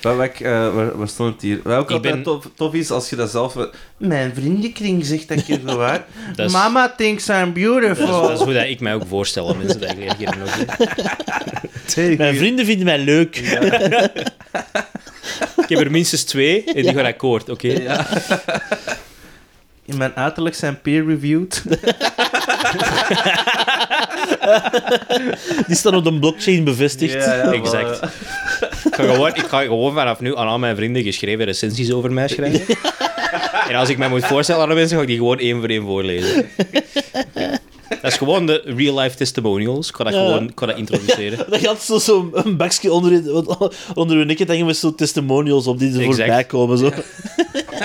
Waar, waar, eh, waar, waar stond het hier? Wat ook Ik altijd ben- tof, tof is als je dat zelf... Mijn vriendenkring zegt dat je zo waar. Is- Mama thinks I'm beautiful. Dat is, dat is hoe dat ik mij ook voorstel aan mensen dat ik kennen ook. Mijn vrienden vinden mij leuk. Ik heb er minstens twee en die gaan akkoord, oké? Ja. In mijn uiterlijk zijn peer-reviewed. Die staan op de blockchain bevestigd. Ja, ja, Exact. maar, Ik ga, gewoon, ik ga gewoon vanaf nu aan al mijn vrienden geschreven recensies over mij schrijven. En als ik mij moet voorstellen aan de mensen, ga ik die gewoon één voor één voorlezen. Dat is gewoon de real-life testimonials. Ik ga dat Ja. gewoon ga dat introduceren. Dat gaat zo, zo een bakje onder, je- onder hun nekje hangen met zo testimonials op die er Exact. voorbij komen. Zo.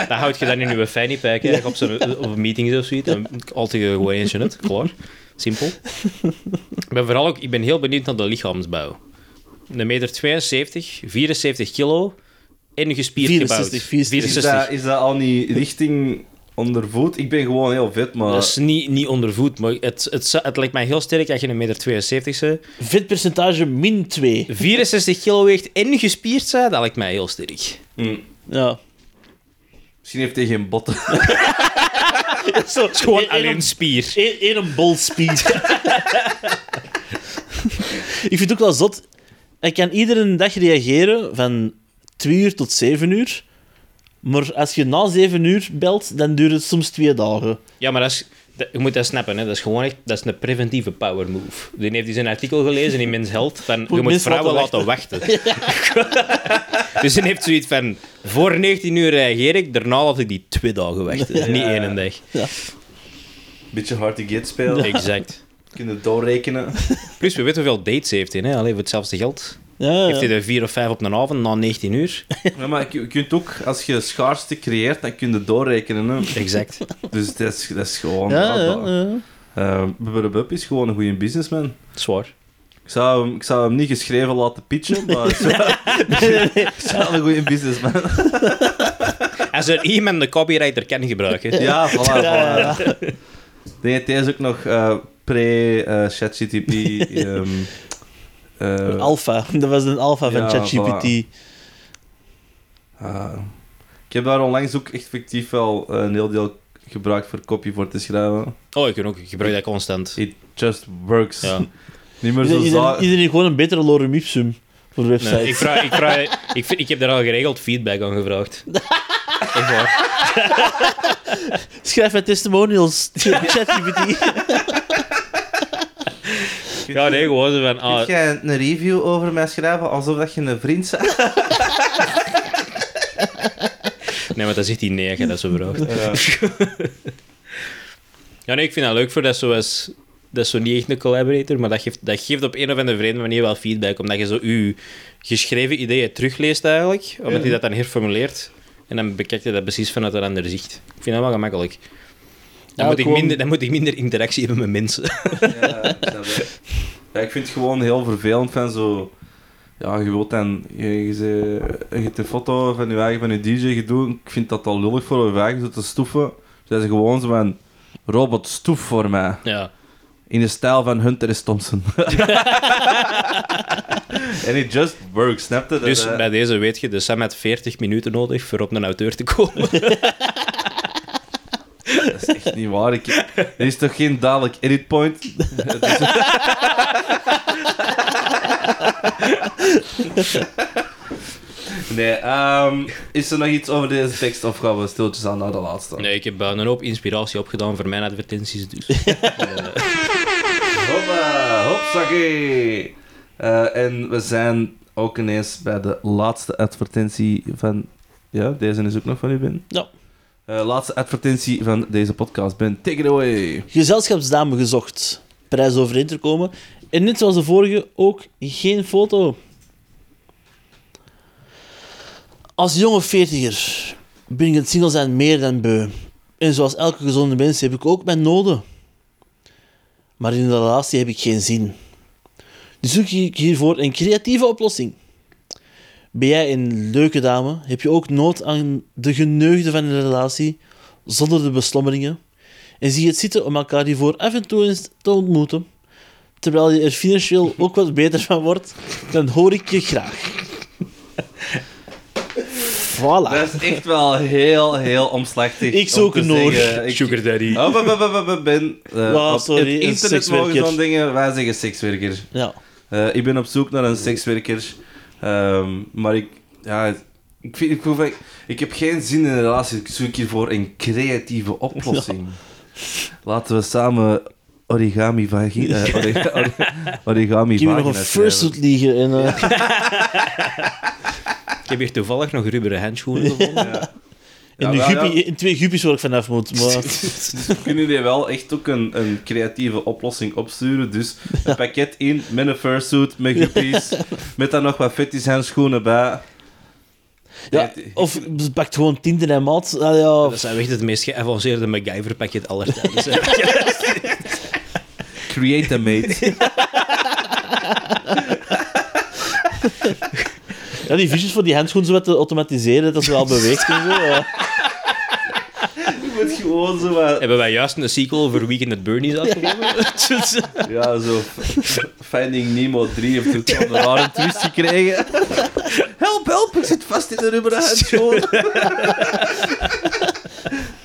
Dat houd je dan in je fanny pack, eigenlijk op, zo'n, op een meeting of zoiets. Dan altijd gewoon eentje uit, klaar. Simpel. Ik ben vooral ook ik ben heel benieuwd naar de lichaamsbouw. Een meter 72, 74 kilo en gespierd 64, gebouwd. 64. Is dat, is dat al niet richting ondervoet? Ik ben gewoon heel vet, maar... Dat is niet, niet onder voet, maar het, het, het lijkt mij heel sterk dat je een meter 72 bent. Vetpercentage min 2. 64 kilo weegt en gespierd zijn, dat lijkt mij heel sterk. Mm. Ja. Misschien heeft hij geen botten. Zo, Gewoon één- alleen één- spier. één een bol speed. ik vind het ook wel zot. Hij kan iedere dag reageren van 2 uur tot 7 uur. Maar als je na 7 uur belt, dan duurt het soms twee dagen. Ja, maar dat is, dat- je moet dat snappen. Hè. Dat is gewoon echt dat is een preventieve power move. Die heeft dus een artikel gelezen in Mens Health van je moet vrouwen laten laten wachten. dus hij heeft zoiets van voor 19 uur reageer ik, daarna laat ik die twee dagen wachten. Niet één dag. Beetje hard to get spelen. Exact. Kunnen doorrekenen. Plus, we weten hoeveel dates heeft hij. Hè. Alleen voor hetzelfde geld. Ja, Heeft hij er vier of vijf op een avond na 19 uur? Ja, maar je kunt ook, als je schaarste creëert, dan kun je doorrekenen. Hè. Exact. Dus dat is, dat is gewoon... Ja, ja. Eh, Bubberbub is gewoon een goede businessman. Zwaar. Ik zou, hem, ik zou hem niet geschreven laten pitchen, maar ik zou, ik zou een goede businessman. Als er iemand de copywriter kan gebruiken. Ja, voilà, voilà. Ik denk dat deze ook nog eh, pre-ChatGTP... ehm eh, Alpha. Dat was een alpha van Ja, ChatGPT. ah. ik heb daar onlangs ook echt effectief wel een heel deel gebruikt voor copy voor te schrijven. Oh, ik, kan ook, ik gebruik dat constant. It just works. Ja. Niet meer zo Iedereen, iedereen, gewoon een betere lorem ipsum voor websites. Nee, ik, vraag, ik, vraag, ik, vind- ik heb daar al geregeld feedback aan gevraagd. Echt waar. Schrijf mijn testimonials. ChatGPT. Ja, nee, gewoon zo van... Kun Ah, jij een review over mij schrijven alsof dat je een vriend bent? nee, maar dan zegt hij nee als je dat zo vraagt. Ja. Ja, nee, ik vind dat leuk voor dat zo is... Dat is zo niet echt een collaborator, maar dat geeft, dat geeft op een of andere vreemde manier wel feedback. Omdat je zo je geschreven ideeën terugleest eigenlijk. Omdat hij dat dan herformuleert. En dan bekijkt je dat precies vanuit een ander zicht. Ik vind dat wel gemakkelijk. Dan, moet ik gewoon- minder, dan moet ik minder interactie hebben met mensen. Ja, ja, ik vind het gewoon heel vervelend van zo... Ja, je wilt dan... Je, je, ze- je hebt een foto van je eigen van je DJ gedaan. Ik vind dat al lullig voor je eigen zo te stoeven. Dus ze gewoon zo van... Robot, stoef voor mij. ja. In de stijl van Hunter S. Thompson. En it just works, snap je? Dat, Dus eh, bij deze weet je, de Sam had 40 minuten nodig voor op een auteur te komen. Dat is echt niet waar. Ik, er is toch geen dadelijk edit point? Nee, ehm, is er nog iets over deze tekst of gaan we stiltjes aan naar de laatste? Nee, ik heb eh, een hoop inspiratie opgedaan voor mijn advertenties, dus... Hoppa, hopsakee. Eh, en we zijn ook ineens bij de laatste advertentie van... Ja, deze is ook nog van u, Ben. Ja. Eh, laatste advertentie van deze podcast, Ben. Take it away. Gezelschapsdame gezocht. Prijs overeen te komen. En net zoals de vorige ook geen foto. Als jonge veertiger ben ik het single zijn meer dan beu. En zoals elke gezonde mens heb ik ook mijn noden. Maar in de relatie heb ik geen zin. Dus zoek ik hiervoor een creatieve oplossing. Ben jij een leuke dame? Heb je ook nood aan de geneugde van een relatie zonder de beslommeringen? En zie je het zitten om elkaar hiervoor af en toe eens te ontmoeten, terwijl je er financieel ook wat beter van wordt, dan hoor ik je graag. Voilà. Dat is echt wel heel, heel omslachtig. Ik zoek een oor. zeggen. Ik- Sugar daddy. Oh, ben, ben, ben, ben, ben. Eh, Ja, op sorry, het internet mogen zo'n dingen, wij zeggen sekswerker. Ja. Eh, ik ben op zoek naar een sekswerker, Ehm, maar ik, ja, ik, vind, ik, hoef, ik, ik heb geen zin in een relatie, ik zoek hiervoor een creatieve oplossing. Laten we samen origami vagina, eh, ori- ori- origami Ik heb hier nog een fursuit schrijven. liggen. En, eh, Ik heb hier toevallig nog rubberen handschoenen gevonden. Ja. Ja, ja. in twee guppies waar ik vanaf moet. Maar, kunnen jullie wel echt ook een, een creatieve oplossing opsturen. Dus een pakket in met een fursuit, met guppies, met dan nog wat fetish handschoenen bij. ja, of ze pakt gewoon tinten en mat. Ah, ja, Dat is echt het meest geavanceerde MacGyver-pakket aller tijden. Create a mate. ja, die visjes voor die handschoenen zo te automatiseren, dat ze wel beweegt en zo. ja. Gewoon zo wat... Hebben wij juist een sequel voor Weekend at Bernie's afgelopen? Ja, zo... Finding Nemo 3 heeft ook zo'n rare twist gekregen. Help, help, ik zit vast in de rubberen handschoen.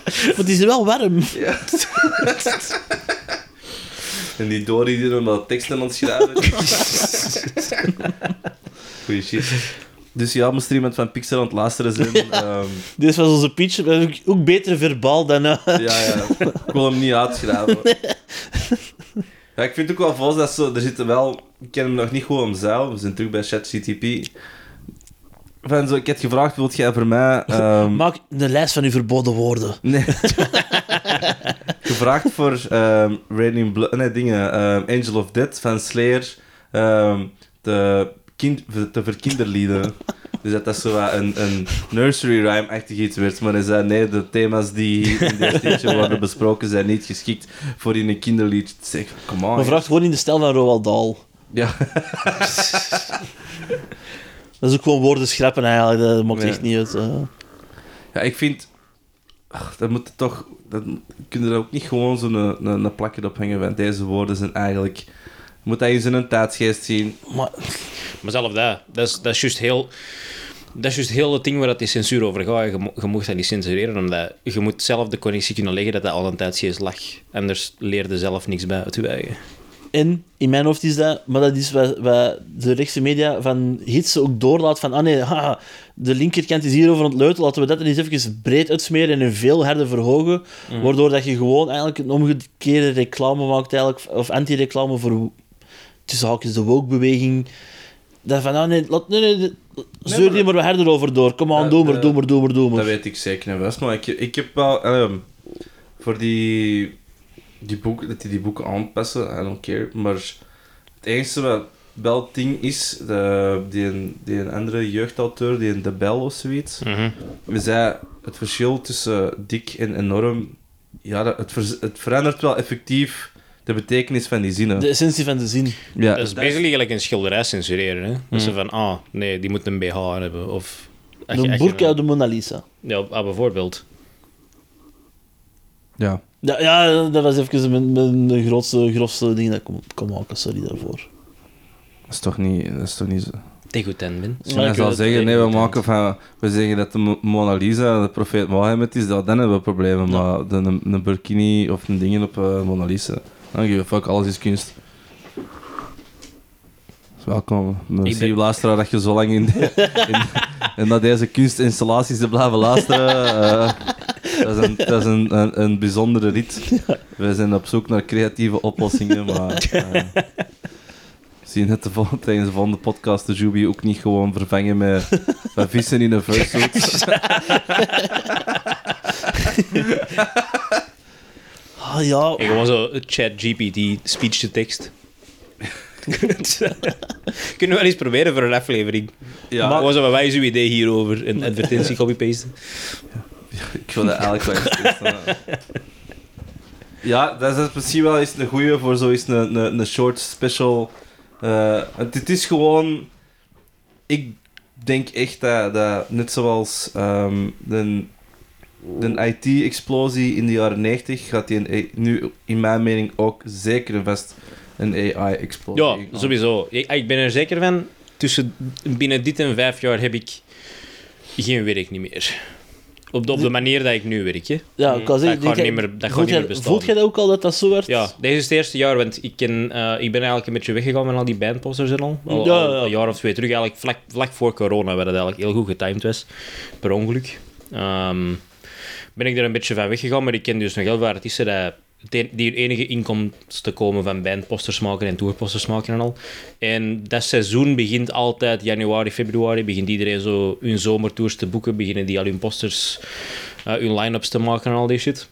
Maar het is wel warm. En die Dory die dan wat teksten aan het schrijven. Goeie shit. Dus ja, moest er iemand van Pixar aan het luisteren zijn. ehm, Dit was onze pitch. Hebben Ook beter verbaal dan... eh, ja, ja. Ik wil hem niet uitschrijven. Ja, ik vind het ook wel vals dat zo... Er zitten wel... Ik ken hem nog niet goed om zelf. We zijn terug bij ChatGTP. Van zo, ik had gevraagd, wilt jij voor mij... ehm, Maak een lijst van uw verboden woorden. Nee. Gevraagd voor ehm Raining Blood, nee, dingen, Angel of Death van Slayer, de, kind, de verkinderlieden. Dus dat dat zo een, een nursery rhyme-achtig iets werd. Maar hij zei, nee, de thema's die in dit liedje worden besproken zijn niet geschikt voor in een kinderlied. Zeg, come on. Maar vraag gewoon in de stijl van Roald Dahl. Ja, Dat is ook gewoon woorden schrappen eigenlijk. Dat maakt Nee. echt niet uit. eh. ja, ik vind... Ach, dat moet toch... Dat, kun je er ook niet gewoon zo'n een, een, een plakje op hangen, want deze woorden zijn eigenlijk... Je moet dat in zijn tijdsgeest zien. Maar Maar zelf dat, dat is, dat is juist heel... Dat is juist heel het ding waar dat die censuur over gaat. Je, mo- je mag dat niet censureren, omdat je moet zelf de connectie kunnen leggen dat dat al een tijdje lag. Anders leerde je zelf niks bij uit je eigen. En in mijn hoofd is dat, maar dat is wat, wat de rechtse media van hits ook doorlaat van, ah nee, haha, de linkerkant is hierover ontleuteld, laten we dat er eens even breed uitsmeren en een veel harder verhogen, waardoor dat je gewoon eigenlijk een omgekeerde reclame maakt, eigenlijk, of anti-reclame voor, tussen haakjes, de woke-beweging. Dat van, ah nee, laat, nee, nee, zeur maar- die maar wat harder over door, kom aan, doe maar, doe maar, doe maar, doe maar. Dat weet ik zeker en vast, maar ik, ik heb wel... ehm, voor die, die boeken, dat die die boeken aanpassen, I don't care. Maar het enige wat wel het ding is, de, die, een, die een andere jeugdauteur, die een De Bel of zoiets, we zei het verschil tussen dik en enorm, ja, dat, het, ver- het verandert wel effectief de betekenis van die zinnen. De essentie van de zin. ja, Dat is basically gelijk een schilderij censureren. Hè? Dat ze van, ah, nee, die moet een BH aan hebben. Of... je- De burka uit de Mona Lisa. Ja, ah, bijvoorbeeld. ja. Ja, ja, dat was even mijn, mijn, grootste, grofste ding dat ik kon, maken. Sorry daarvoor. Dat is toch niet, dat is toch niet zo... Tegoten ben. Als Ja, zal zeggen, nee, we maken van... We zeggen dat de Mo- Mona Lisa de profeet Mohammed is, dan hebben we problemen. Maar de, een, een burkini of een dingen op eh, Mona Lisa, je fuck, alles is kunst. Dus welkom. Merci, Ik ben- luisteraar, dat je zo lang in, in, in naar deze kunstinstallaties te blijven luisteren. Eh, dat is, een, dat is een, een, een bijzondere rit. We zijn op zoek naar creatieve oplossingen, maar... eh, zien het de tijdens de volgende podcast de Juby ook niet gewoon vervangen met, met vissen in een fursuit. Ah ja, En gewoon zo chat GPT, speech to text. Kunnen we wel eens proberen voor een aflevering. Ja, Maar gewoon zo, wat is uw idee hierover? Een advertentie copy-pasten. ik wil dat eigenlijk wel. Ja, dat is misschien wel eens een goeie voor zoiets een, een, een short special. Eh, het, het is gewoon... Ik denk echt dat, dat net zoals ehm, de, de IT-explosie in de jaren 90 gaat die nu in mijn mening ook zeker en vast een AI-explosie. Ja, sowieso. Ik, ik ben er zeker van, tussen binnen dit en vijf jaar heb ik geen werk niet meer. Op de, op de manier dat ik nu werk. Hè. ja ik kan zeggen, dat gaat niet meer, dat gaat voelt niet meer. Voelt jij dat ook al dat dat zo werd? Ja, deze is het eerste jaar, want ik, ken, eh, ik ben eigenlijk een beetje weggegaan met al die bandposters en al. Al, Ja, al een jaar of twee terug, eigenlijk vlak, vlak voor corona, waar het eigenlijk heel goed getimed was, per ongeluk. Ehm, ben ik er een beetje van weggegaan, maar ik ken dus nog heel veel artiesten dat die die enige inkomsten komen van bandposters maken en tourposters maken en al. En dat seizoen begint altijd januari, februari, begint iedereen zo hun zomertours te boeken, beginnen die al hun posters, eh, hun line-ups te maken en al die shit.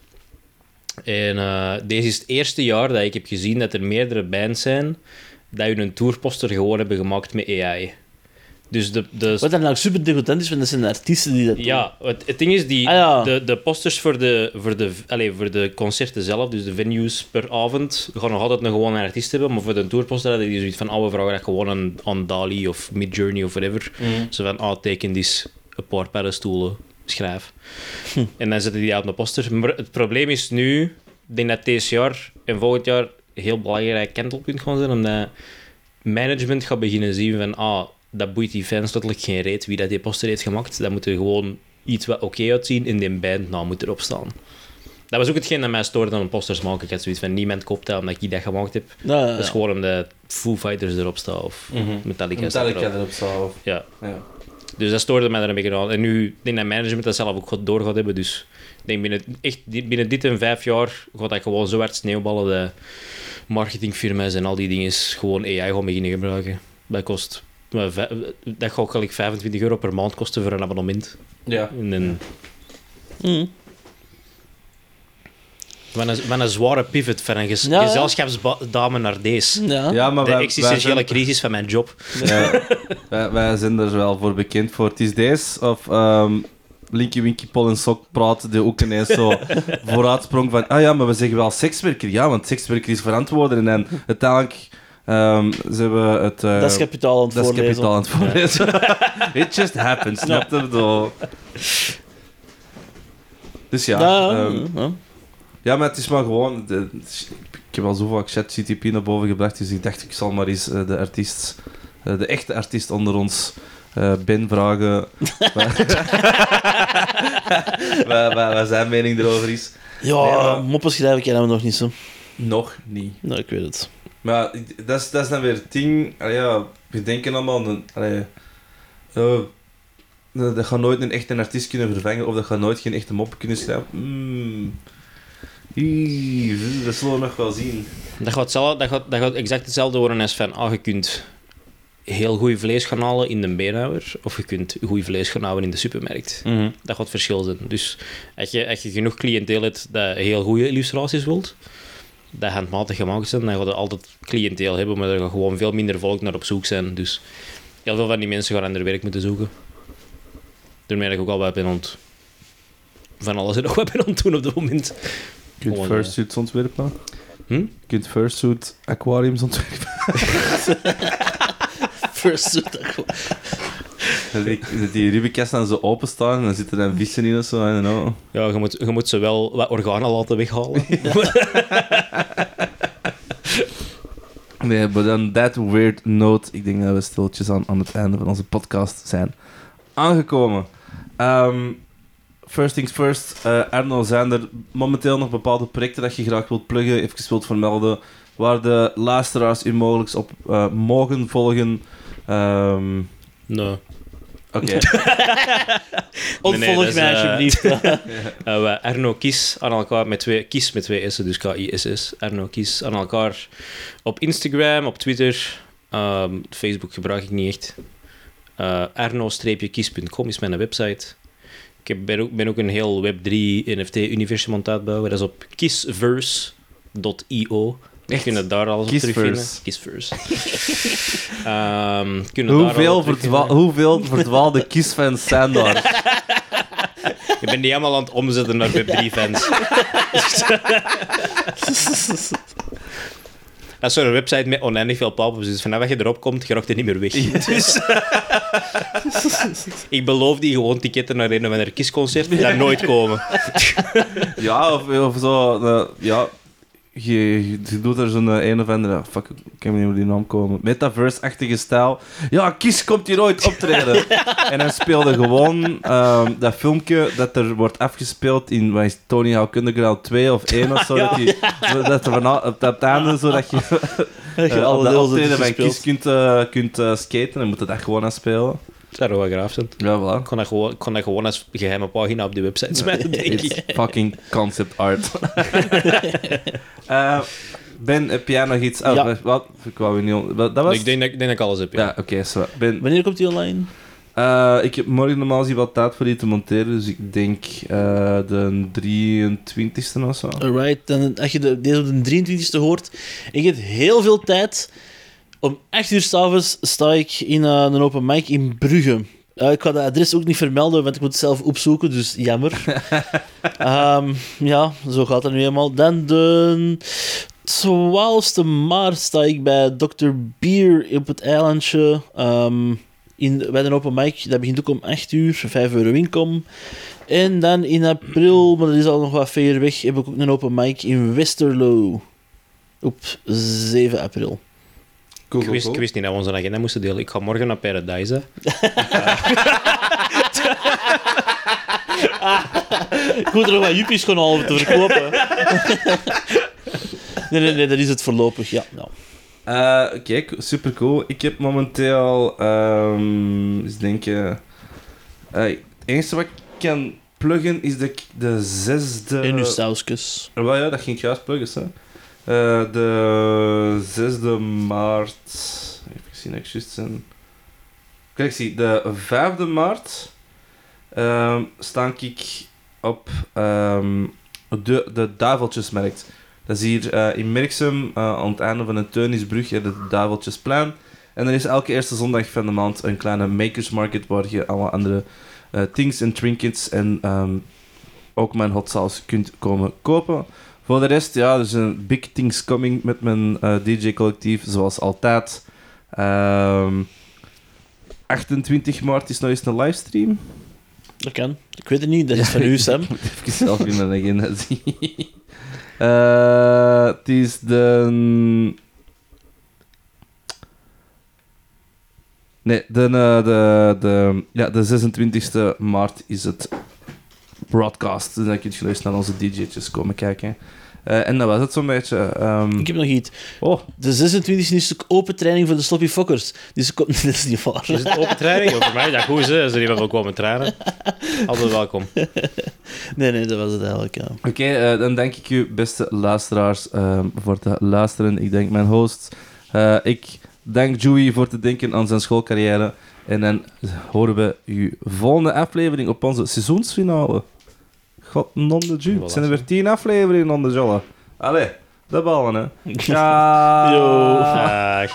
En eh, deze is het eerste jaar dat ik heb gezien dat er meerdere bands zijn dat hun een tourposter gewoon hebben gemaakt met AI. Dus de, de, Wat dan nou super degoutant is, want dat zijn de artiesten die dat doen. ja, het, het ding is, die, Ah, ja. de, de posters voor de, voor, de, allez, voor de concerten zelf, dus de venues per avond, gaan nog altijd een gewone artiest hebben, maar voor de tourposter hadden die zoiets van, oh, we vragen dat gewoon aan, aan Dali of Midjourney of whatever. Zo van, ah, teken die een paar paddenstoelen, schrijf. En dan zetten die op de poster. Maar het probleem is nu, ik denk dat deze jaar en volgend jaar een heel belangrijk kantelpunt gaan zijn, omdat management gaat beginnen zien van, ah, dat boeit die fans letterlijk geen reet wie dat die poster heeft gemaakt. Dat moet er gewoon iets wat oké uitzien en die bandnaam moet erop staan. Dat was ook hetgeen dat mij stoorde aan posters maken. Ik had zoiets van, niemand koopt dat omdat ik dat gemaakt heb. Ja, ja, Dat is gewoon omdat Foo Fighters erop staan of Metallica, staat Metallica erop. erop zou. Ja. Ja. Dus dat stoorde mij er een beetje aan. En nu, ik denk dat management dat zelf ook goed door gaat hebben. Dus ik denk binnen, echt, binnen dit en vijf jaar gaat dat gewoon zo hard sneeuwballen. De marketingfirma's en al die dingen gewoon AI gaan beginnen gebruiken. Dat kost... Dat gaat gelijk 25 euro per maand kosten voor een abonnement. Ja. En een, van een zware pivot van een ges- Ja, ja. gezelschapsdame naar deze. Ja. Ja, maar De wij, wij, existentiële zijn, crisis van mijn job. ja, wij, wij zijn er wel voor bekend voor. Het is deze of ehm Linky Winky Pol en Sok praten die ook ineens zo vooruit sprong van ah ja, maar we zeggen wel sekswerker. Ja, want sekswerker is verantwoorden. En uiteindelijk ehm, ze hebben het... eh, Dat is kapitaal aan het dat is kapitaal aan het voorlezen. It just happens, snap je? Dus ja, Ja, ehm, ja. ja, maar het is maar gewoon... ik heb al zo vaak ChatGTP naar boven gebracht, dus ik dacht ik zal maar eens eh, de artiest, eh, de echte artiest onder ons, Ben, vragen wat, zijn mening erover is. Ja, Nee, maar- moppen schrijven kennen we nog niet zo. Nog niet. Nou, ik weet het. Maar dat is, dat is dan weer het ding. Allee, ja, we denken allemaal... aan- Allee, ja, dat dat gaat nooit een echte artiest kunnen vervangen of dat gaat nooit geen echte mop kunnen schrijven. Mm. Dat zullen we nog wel zien. Dat gaat, zelf, dat, gaat, dat gaat exact hetzelfde worden als van, ah, je kunt heel goed vlees gaan halen in de beenhouwer, of je kunt goed vlees gaan halen in de supermarkt. Dat gaat verschil zijn. Dus als je, als je genoeg cliënteel hebt dat heel goede illustraties wilt, dat handmatig gemaakt zijn, dan ga je altijd cliënteel hebben, maar er gaat gewoon veel minder volk naar op zoek zijn. Dus heel veel van die mensen gaan ander werk moeten zoeken. Daarmee dat ik ook al wat ben het- van alles en nog wat ben aan het doen op dit moment. Je kunt Gewoon, fursuits ontwerpen. Hm? Je kunt fursuit aquariums ontwerpen. First Die- die ribbenkasten dan zo openstaan en dan zitten er dan vissen in of zo. I don't know. Ja, je moet, je moet ze wel wat organen laten weghalen. Nee, but on that weird note, ik denk dat we stiltjes aan, aan het einde van onze podcast zijn aangekomen. Ehm, first things first, eh Arno, zijn er momenteel nog bepaalde projecten dat je graag wilt pluggen, even wilt vermelden, waar de luisteraars u mogelijk op eh, mogen volgen? Ehm, Nee. Oké. Ontvolg Nee, nee, dat is, mij eh, alsjeblieft. Eh, we Arno Kies aan elkaar met twee Kies met twee S'en, dus K-I-S-S. Arno Kies aan elkaar op Instagram, op Twitter. Ehm, Facebook gebruik ik niet echt. Eh, Arno-kies.com is mijn website. Ik heb, ben, ook, ben ook een heel Web3 NFT-universum aan het uitbouwen. Dat is op kissverse.io. Kunt het daar alles op terugvinden. Kissverse. Ehm, kunnen hoeveel, verdwa verdwaalde kiesfans zijn daar? Ik ben die helemaal aan het omzetten naar Web3-fans. Dat is zo'n website met oneindig veel pop-ups. Dus vanaf dat je erop komt, je er niet meer weg. Dus... ik beloof die gewoon ticketten naar een of ander kiesconcert die daar nooit komen. Ja, of, of zo. eh, ja, je, je je doet er zo'n eh, een of andere. Fuck, ik kan niet op die naam komen. Metaverse-achtige stijl. Ja, Kies komt hier ooit optreden. en hij speelde gewoon ehm, dat filmpje dat er wordt afgespeeld in wat is, Tony Hawk Underground 2 of 1 of zo. Dat, zo dat er vanaf, op dat einde zo dat je, je op alle deels optreden van Kies kunt, eh, kunt skaten en moet je dat gewoon aan Dat zou wel graaf zijn. Ja, voilà. Ik kon dat gewoon, ik kon dat gewoon als geheime pagina op die website smijten, denk It's ik. fucking concept art. Eh, ben, heb jij nog iets? Oh, Ja. Wat? Ik wou niet... on- wat- Dat was... Ik denk dat, ik denk dat ik alles heb, ja. Ja, oké, zo. Ben, Wanneer komt die online? eh, ik heb morgen normaal gezien wat tijd voor die te monteren, dus ik denk eh, de 23e of zo. Alright, dan als je de, deze op de 23e hoort, ik heb heel veel tijd. Om 8 uur s'avonds sta ik in eh, een open mic in Brugge. Eh, ik ga de adres ook niet vermelden, want ik moet het zelf opzoeken, dus jammer. Ehm, ja, zo gaat het nu eenmaal. Dan de 12e maart sta ik bij Dr. Beer op het eilandje. ehm, in, bij een open mic. Dat begint ook om 8 uur, 5 euro inkom. En dan in april, maar dat is al nog wat ver weg, heb ik ook een open mic in Westerlo. Op 7 april. Cool, Ik wist, ik wist niet dat we onze agenda moesten delen. Ik ga morgen naar Paradise. Ik moet er nog wat juppies gaan halen om te verkopen. nee, nee, nee, dat is het voorlopig, ja. Nou. Eh, kijk, super cool. Ik heb momenteel, ehm eens denken. eh, het enige wat ik kan pluggen is ik de zesde. En uw sausjes. Wel ja, dat ging ik juist pluggen. Hè. Eh, de 6e maart. Even zien, ik juist zijn. De 5e maart ehm sta ik op ehm, de, de Duiveltjesmarkt. Dat is hier eh, in Merksem, eh, aan het einde van de Teunisbrug, de Duiveltjesplein. En er is elke eerste zondag van de maand een kleine makers market waar je alle andere things en trinkets en ehm, ook mijn hot sauce kunt komen kopen. Voor de rest, ja, er zijn big things coming met mijn eh, DJ-collectief, zoals altijd. Ehm 28 maart is nog eens een livestream. Dat kan. Ik weet het niet, dat is van u, Sam. Ik moet even zelf in mijn agenda zien. Eh, het is de... Nee, de, eh, de, de, ja, de 26e maart is het broadcast. Dus dan kun je eens naar onze DJ'tjes komen kijken. Eh, en dat was het zo'n beetje. ehm. Ik heb nog iets. Oh, De 26 is ook open training voor de sloppy fokkers. Dus ik kom... dat is niet waar. Is het open training? Ja, voor mij is dat goed, hè. Als er iemand wil komen trainen. Altijd welkom. Nee, nee, dat was het eigenlijk, ja. Oké, eh, dan dank ik u, beste luisteraars, ehm, voor het luisteren. Ik dank mijn host. Eh, ik dank Joey voor te denken aan zijn schoolcarrière. En dan horen we uw volgende aflevering op onze seizoensfinale. God, non de. Het zijn er weer tien afleveringen onder Jolle. Allee, de ballen, hè. Ja. Yo.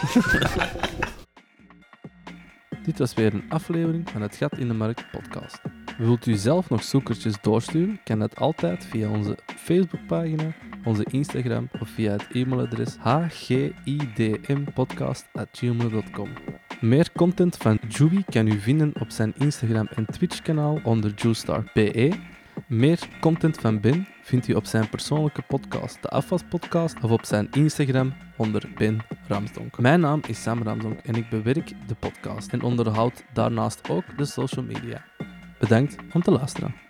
Dit was weer een aflevering van het Gat in de Markt podcast. Wilt u zelf nog zoekertjes doorsturen? Kan dat altijd via onze Facebookpagina, onze Instagram of via het e-mailadres hgidmpodcast.gmail.com. Meer content van Juby kan u vinden op zijn Instagram en Twitch kanaal onder JuStar.be. Meer content van Ben vindt u op zijn persoonlijke podcast, de Afwas Podcast, of op zijn Instagram onder Ben Ramsdonk. Mijn naam is Sam Ramsdonk en ik bewerk de podcast en onderhoud daarnaast ook de social media. Bedankt om te luisteren.